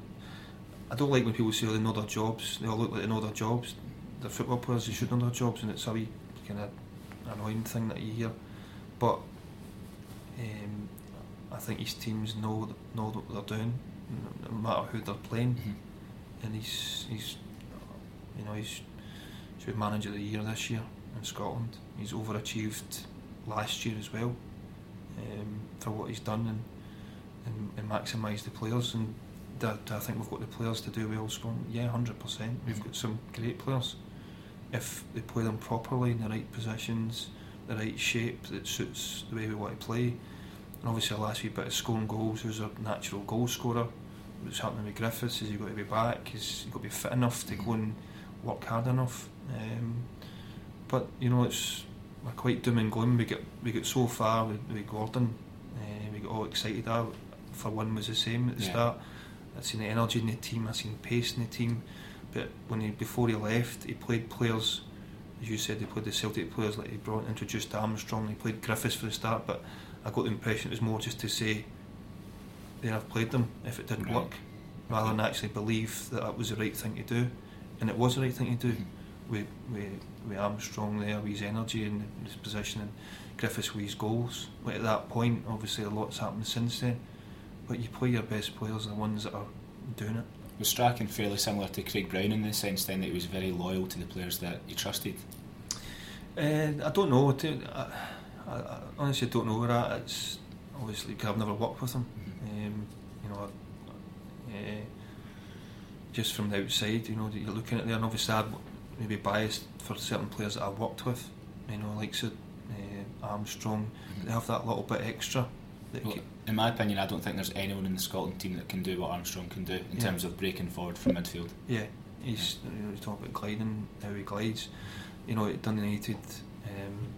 Speaker 5: I don't like when people say oh, they know their jobs. They all look like they know their jobs. They're football players. They should know their jobs, and it's a wee kind of annoying thing that you hear. But um, I think his teams know know what they're doing, no matter who they're playing.
Speaker 4: Mhm.
Speaker 5: And he's he's you know he's should be manager of the year this year in Scotland. He's overachieved last year as well um, for what he's done and and, and maximise the players. And do, do I think we've got the players to do well, Scotland? Yeah, hundred percent. We've got some great players. If they play them properly in the right positions, the right shape that suits the way we want to play. And obviously, the last wee bit of scoring goals, who's a natural goal scorer. What's happening with Griffiths is he got to be back. he's got to be fit enough to go and work hard enough. Um, but you know, it's we're quite doom and gloom. We get we get so far with, with Gordon. Uh, we got all excited. I, for one, was the same at the
Speaker 4: Yeah.
Speaker 5: start. I've seen the energy in the team. I've seen pace in the team. But when he before he left, he played players. As you said, he played the Celtic players like he brought introduced Armstrong. He played Griffiths for the start, but I got the impression it was more just to say, "There, I've played them." If it didn't
Speaker 4: Right.
Speaker 5: work, rather than actually believe that that was the right thing to do, and it was the right thing to do.
Speaker 4: Mhm.
Speaker 5: With, with, with Armstrong there, with his energy and his position, and Griffiths with his goals. But at that point, obviously, a lot's happened since then. But you play your best players, the ones that are doing it.
Speaker 4: Was Strachan fairly similar to Craig Brown in the sense then that he was very loyal to the players that he trusted?
Speaker 5: Uh, I don't know. I, I, I honestly don't know where that. It's obviously 'cause I've never worked with him. Um, you know, uh, just from the outside, you know, that you're looking at there, and obviously I'd maybe biased for certain players that I've worked with. You know, like so, uh, Armstrong, they have that little bit extra.
Speaker 4: Well, in my opinion, I don't think there's anyone in the Scotland team that can do what Armstrong can do in
Speaker 5: Yeah.
Speaker 4: terms of breaking forward from midfield.
Speaker 5: Yeah, he's you know, you talk about gliding, how he glides. You know, at Dundee United, um,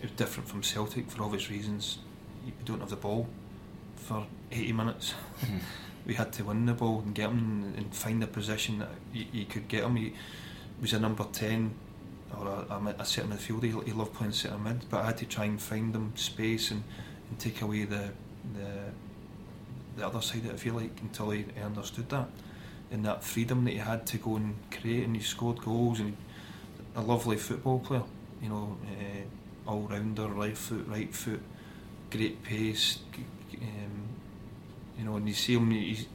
Speaker 5: it was different from Celtic for obvious reasons. You don't have the ball for 80 minutes. [LAUGHS] we had to win the ball and get him and find a position that you, you could get him. He was a number 10 or a, a, a centre midfielder. He, he loved playing centre mid, but I had to try and find him space and, and take away the, the the other side of it, if you like, until he, he understood that. And that freedom that he had to go and create, and he scored goals, and a lovely football player, you know, uh, all rounder, right foot, right foot, great pace, um, you know, and you see him, he's,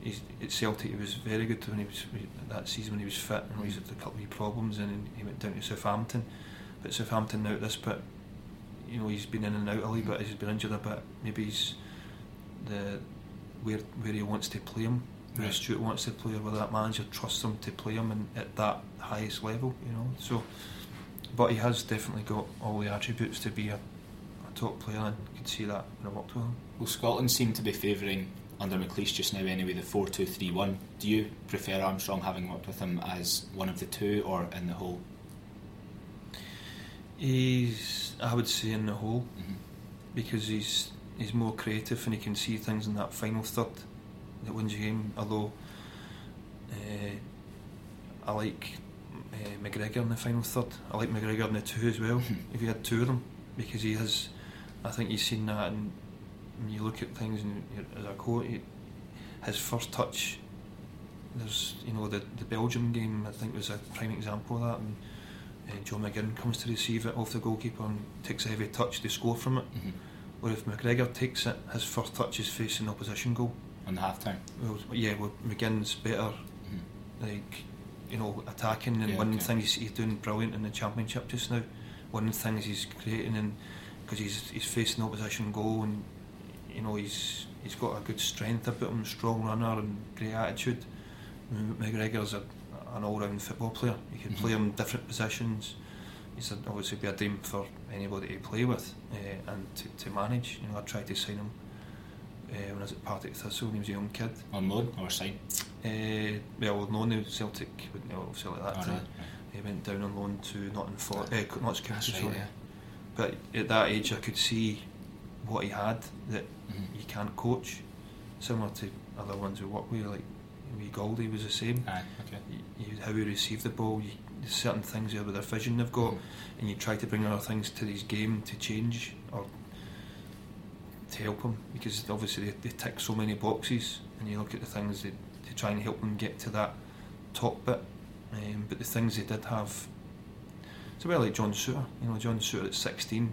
Speaker 5: he's, at Celtic he was very good when he was that season when he was fit, and he's had a couple of problems, and he went down to Southampton. But Southampton now at this bit, you know, he's been in and out a little bit, he's been injured a bit, maybe he's the where where he wants to play him, where
Speaker 4: Right.
Speaker 5: Stuart wants to play, or whether that manager trusts him to play him and at that highest level, you know. So, but he has definitely got all the attributes to be a, a top player, and you can see that when I worked with him.
Speaker 4: Well, Scotland seem to be favouring under McLeish just now anyway the 4 2 3 1. Do you prefer Armstrong having worked with him as one of the two or in the whole?
Speaker 5: He's, I would say, in the hole
Speaker 4: Mhm.
Speaker 5: because he's he's more creative and he can see things in that final third that wins you game. Although uh, I like uh, McGregor in the final third. I like McGregor in the two as well. if you had two of them, because he has, I think he's seen that. And when you look at things and as a coach, he, his first touch. There's you know the the Belgium game I think was a prime example of that. And, uh, John McGinn comes to receive it off the goalkeeper and takes a heavy touch to score from it.
Speaker 4: Mhm.
Speaker 5: Where if McGregor takes it, his first touch is facing opposition goal.
Speaker 4: On the half time?
Speaker 5: Well, yeah, well, McGinn's better, like, you know, attacking and
Speaker 4: Yeah,
Speaker 5: winning
Speaker 4: okay.
Speaker 5: things. He's doing brilliant in the championship just now. Winning things he's creating, and because he's he's facing the opposition goal, and you know he's he's got a good strength about him, strong runner, and great attitude. McGregor's a, an all-round football player. You can play
Speaker 4: Mhm.
Speaker 5: him different positions. He's obviously be a dream for anybody to play with uh, and to, to manage. You know, I tried to sign him uh, when I was at Partick Thistle when he was a young kid.
Speaker 4: On loan or sign?
Speaker 5: Uh, well, no, no, Celtic wouldn't know that
Speaker 4: Oh,
Speaker 5: time.
Speaker 4: right.
Speaker 5: He went down on loan to Nottingham Forest, uh, Notts County,
Speaker 4: right, yeah.
Speaker 5: But at that age, I could see what he had that
Speaker 4: Mhm.
Speaker 5: you can't coach, similar to other ones we work with. Like wee Goldie was the same.
Speaker 4: Aye, okay.
Speaker 5: You, how he received the ball, you, certain things there with their vision they've got, and you try to bring other things to his game to change or to help him because obviously they, they tick so many boxes, and you look at the things that to try and help them get to that top bit. Um, but the things they did have, it's a bit like John Souttar. You know, John Souttar at 16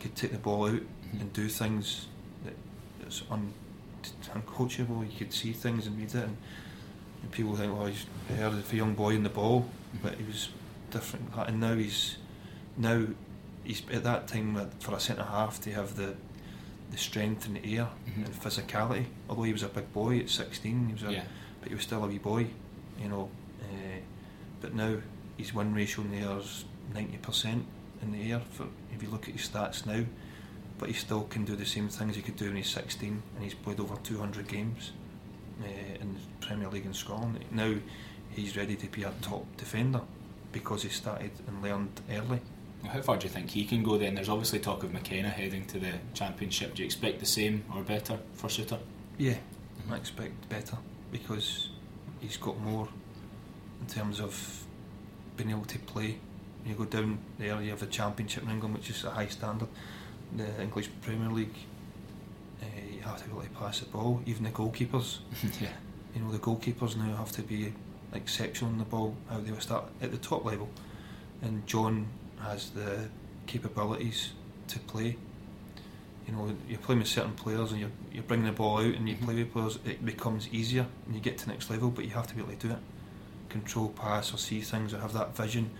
Speaker 5: could take the ball out and do things that that's un, uncoachable. You could see things and read it, and people think, "Oh, he's heard of a young boy in the ball," but he was different. And now he's now he's at that time uh, for a centre half to have the the strength in the air
Speaker 4: Mhm.
Speaker 5: and physicality. Although he was a big boy at 16, he was a,
Speaker 4: Yeah.
Speaker 5: but he was still a wee boy, you know. Uh, but now his win ratio in the air is 90% in the air. For if you look at his stats now, but he still can do the same things he could do when he's 16, and he's played over 200 games uh, the Premier League in Scotland. Now he's ready to be a top defender because he started and learned early.
Speaker 4: How far do you think he can go then? There's obviously talk of McKenna heading to the Championship. Do you expect the same or better for Souttar?
Speaker 5: Yeah, I expect better because he's got more in terms of being able to play. You go down there, you have the Championship in England, which is a high standard. The English Premier League, uh, you have to be able to pass the ball. Even the goalkeepers, [LAUGHS]
Speaker 4: yeah.
Speaker 5: You know, the goalkeepers now have to be exceptional on the ball. How they will start at the top level, and John has the capabilities to play. You know, you're playing with certain players and you're, you're bringing the ball out and you play with players, it becomes easier and you get to the next level, but you have to be able to do it. Control pass or see things or have that vision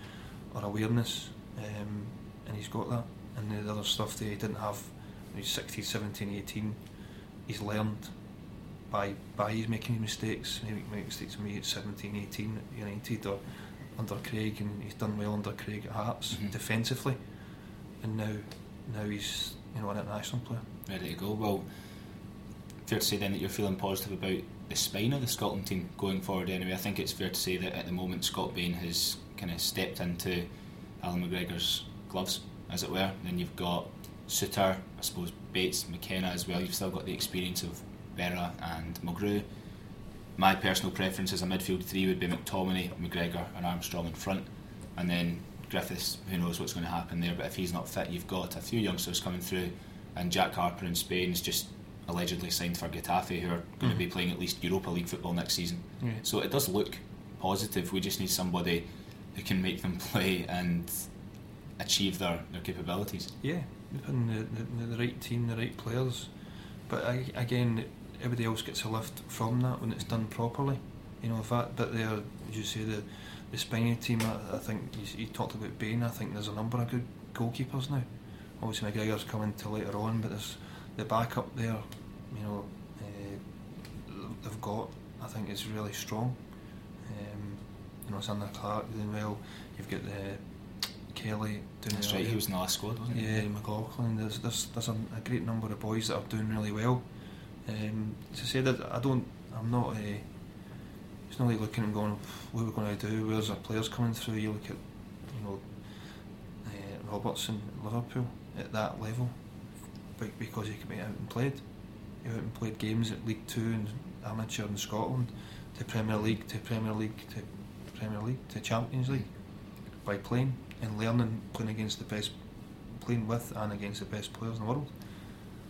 Speaker 5: or awareness, um, and he's got that. And the other stuff that he didn't have when he's 16, 17, 18, he's learned by by his making mistakes. He made mistakes with me at 17, 18 at United or under Craig, and he's done well under Craig at Hearts
Speaker 4: Mhm.
Speaker 5: defensively. And now, now he's you know an international player.
Speaker 4: ready to go. Well, fair to say then that you're feeling positive about the spine of the Scotland team going forward. Anyway, I think it's fair to say that at the moment Scott Bain has kind of stepped into Allan McGregor's gloves, as it were. Then you've got Souttar, I suppose Bates, McKenna as well. You've still got the experience of Berra and Mulgrew. My personal preference as a midfield three would be McTominay, McGregor, and Armstrong in front, and then Griffiths. Who knows what's going to happen there? But if he's not fit, you've got a few youngsters coming through, and Jack Harper in Spain is just allegedly signed for Getafe, who are going to be mm-hmm. playing at least Europa League football next season.
Speaker 5: Yeah.
Speaker 4: So it does look positive. We just need somebody who can make them [LAUGHS] play and achieve their, their capabilities.
Speaker 5: Yeah, putting the, the, the right team, the right players. But I, again, everybody else gets a lift from that when it's done properly. You know, if that bit there, as you say, the the spiny team. I, I think you, you talked about Bain. I think there's a number of good goalkeepers now. Obviously, McGregor's coming to later on, but there's the backup there. You know, uh, they've got. I think is really strong. Um, you know, Zander Clark doing well. You've got the Kelly doing
Speaker 4: That's
Speaker 5: well.
Speaker 4: right, he was in the last squad, wasn't he?
Speaker 5: Yeah, McLaughlin. There's there's there's a, a great number of boys that are doing really well. Um, as I said, I I don't. I'm not. Uh, it's not like looking and going, what are we going to do? Where's our players coming through? You look at, you know, uh, Robertson Liverpool at that level, be- because he can be out and played. He out and played games at League Two and amateur in Scotland, to Premier League, to Premier League, to Premier League, to Champions League, by playing and learning, playing against the best, playing with and against the best players in the world.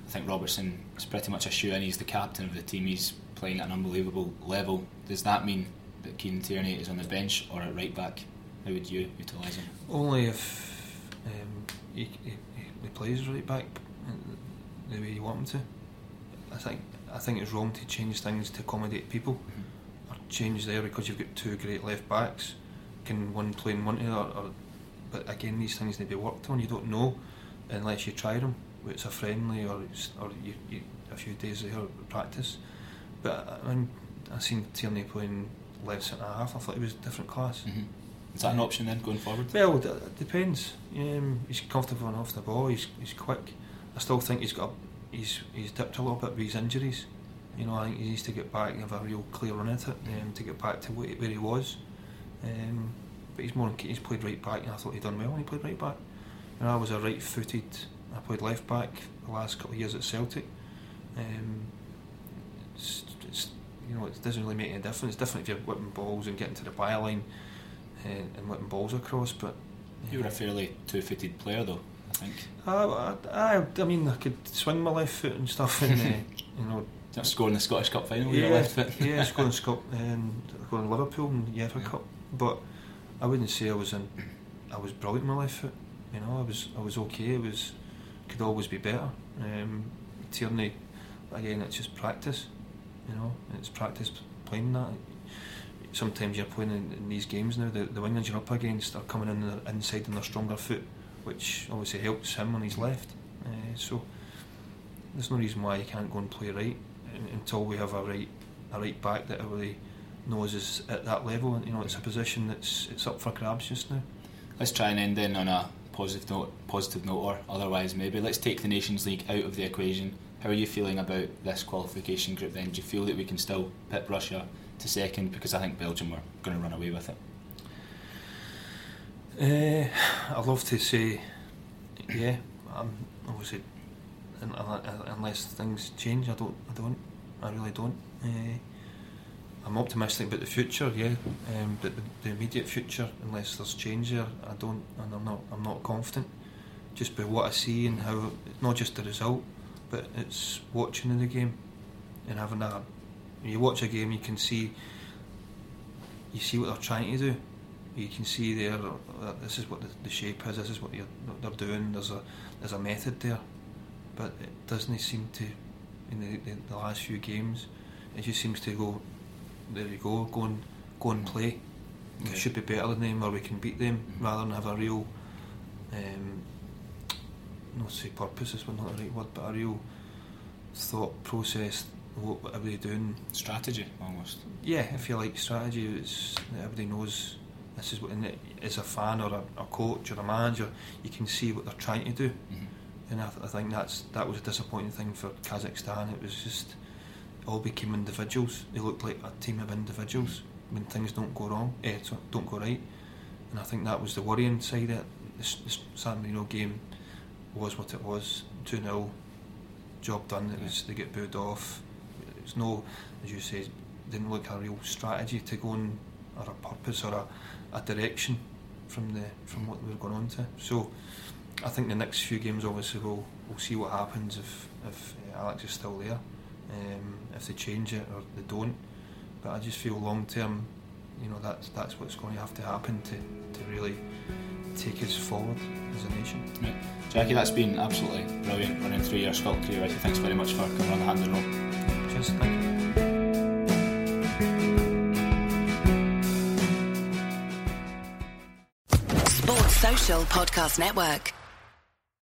Speaker 4: I think Robertson is pretty much a shoe in. He's the captain of the team. He's playing at an unbelievable level. Does that mean that Kieran Tierney is on the bench or at right back? How would you utilise him?
Speaker 5: Only if um, he, he, he plays right back the way you want him to. I think I think it's wrong to change things to accommodate people, or change there because you've got two great left backs. Can one play in one other? Or, but again, these things need to be worked on. You don't know unless you try them. It's a friendly or it's, or you, you a few days of practice. But I, mean, I seen Tierney playing left centre half. I thought he was a different class.
Speaker 4: Mm-hmm. Is that an option then going forward?
Speaker 5: Well, it it depends. Um, he's comfortable enough off the ball. He's he's quick. I still think he's got a, he's he's dipped a little bit with his injuries. You know, I think he needs to get back and have a real clear run at it um, to get back to where, where he was. Um, but he's more he's played right back, and I thought he'd done well when he played right back. You know, I was a right-footed. I played left back the last couple of years at Celtic. Um, it's, it's, you know, it doesn't really make any difference. It's different if you're whipping balls and getting to the byline. uh, and whipping balls across. But
Speaker 4: you were a fairly two-footed player, though. I think.
Speaker 5: I, I, I mean, I could swing my left foot and stuff, and uh, [LAUGHS] you know.
Speaker 4: Just scoring the Scottish Cup final with
Speaker 5: yeah,
Speaker 4: your left foot.
Speaker 5: yeah, [LAUGHS] scoring Scot and scoring Liverpool and UEFA yeah. Cup. But I wouldn't say I was in. I was brilliant with my left foot. You know, I was I was okay. It was could always be better. Um, Tierney, again, it's just practice. You know, it's practice playing that. Sometimes you're playing in, in these games now. The, the wingers you're up against are coming in the inside on their stronger foot, which obviously helps him on his left. Uh, so there's no reason why you can't go and play right until we have a right a right back that everybody knows is at that level. And, You know, it's a position that's it's up for grabs just now.
Speaker 4: Let's try and end in on a positive note, positive note, or otherwise maybe. Let's take the Nations League out of the equation. How are you feeling about this qualification group? Then, do you feel that we can still pip Russia to second? Because I think Belgium were going to run away with it.
Speaker 5: Uh, I'd love to say, yeah. I'm obviously unless things change. I don't. I don't. I really don't. Uh, I'm optimistic about the future, yeah, um, but the, the, immediate future, unless there's change there, I don't, and I'm not, I'm not confident. Just by what I see and how, not just the result, but it's watching in the game and having that. You watch a game, you can see, you see what they're trying to do. You can see there, uh, this is what the, the shape is. This is what they're doing. There's a, there's a method there, but it doesn't seem to, in the, the, the last few games, it just seems to go there you go, go and go and play. Okay. We should be better than them, or we can beat them, mm-hmm. rather than have a real, um, not say purpose is not the right word, but a real thought process. What, what are they doing?
Speaker 4: Strategy, almost.
Speaker 5: Yeah, if you like strategy is everybody knows this is what. And as a fan or a, a, coach or a manager, you can see what they're trying to do. Mm-hmm. And I, th- I think that's that was a disappointing thing for Kazakhstan. It was just all became individuals. They looked like a team of individuals when things don't go wrong, eh, don't go right. And I think that was the worrying side of it. The, San Marino game was what it was. 2 0, job done. It was they get booed off. It's no, as you say, didn't look a real strategy to go on or a purpose or a, a direction from the from what we were going on to. So I think the next few games obviously we'll we'll see what happens if if uh, Alex is still there um, if they change it or they don't. But I just feel long term, you know, that's that's what's going to have to happen to, to really take us forward as a nation.
Speaker 4: Right. Jackie, that's been absolutely brilliant running through your Scott career. Thanks very much for coming on the hand and rope.
Speaker 5: Cheers, thank you.
Speaker 6: Sports Social Podcast Network.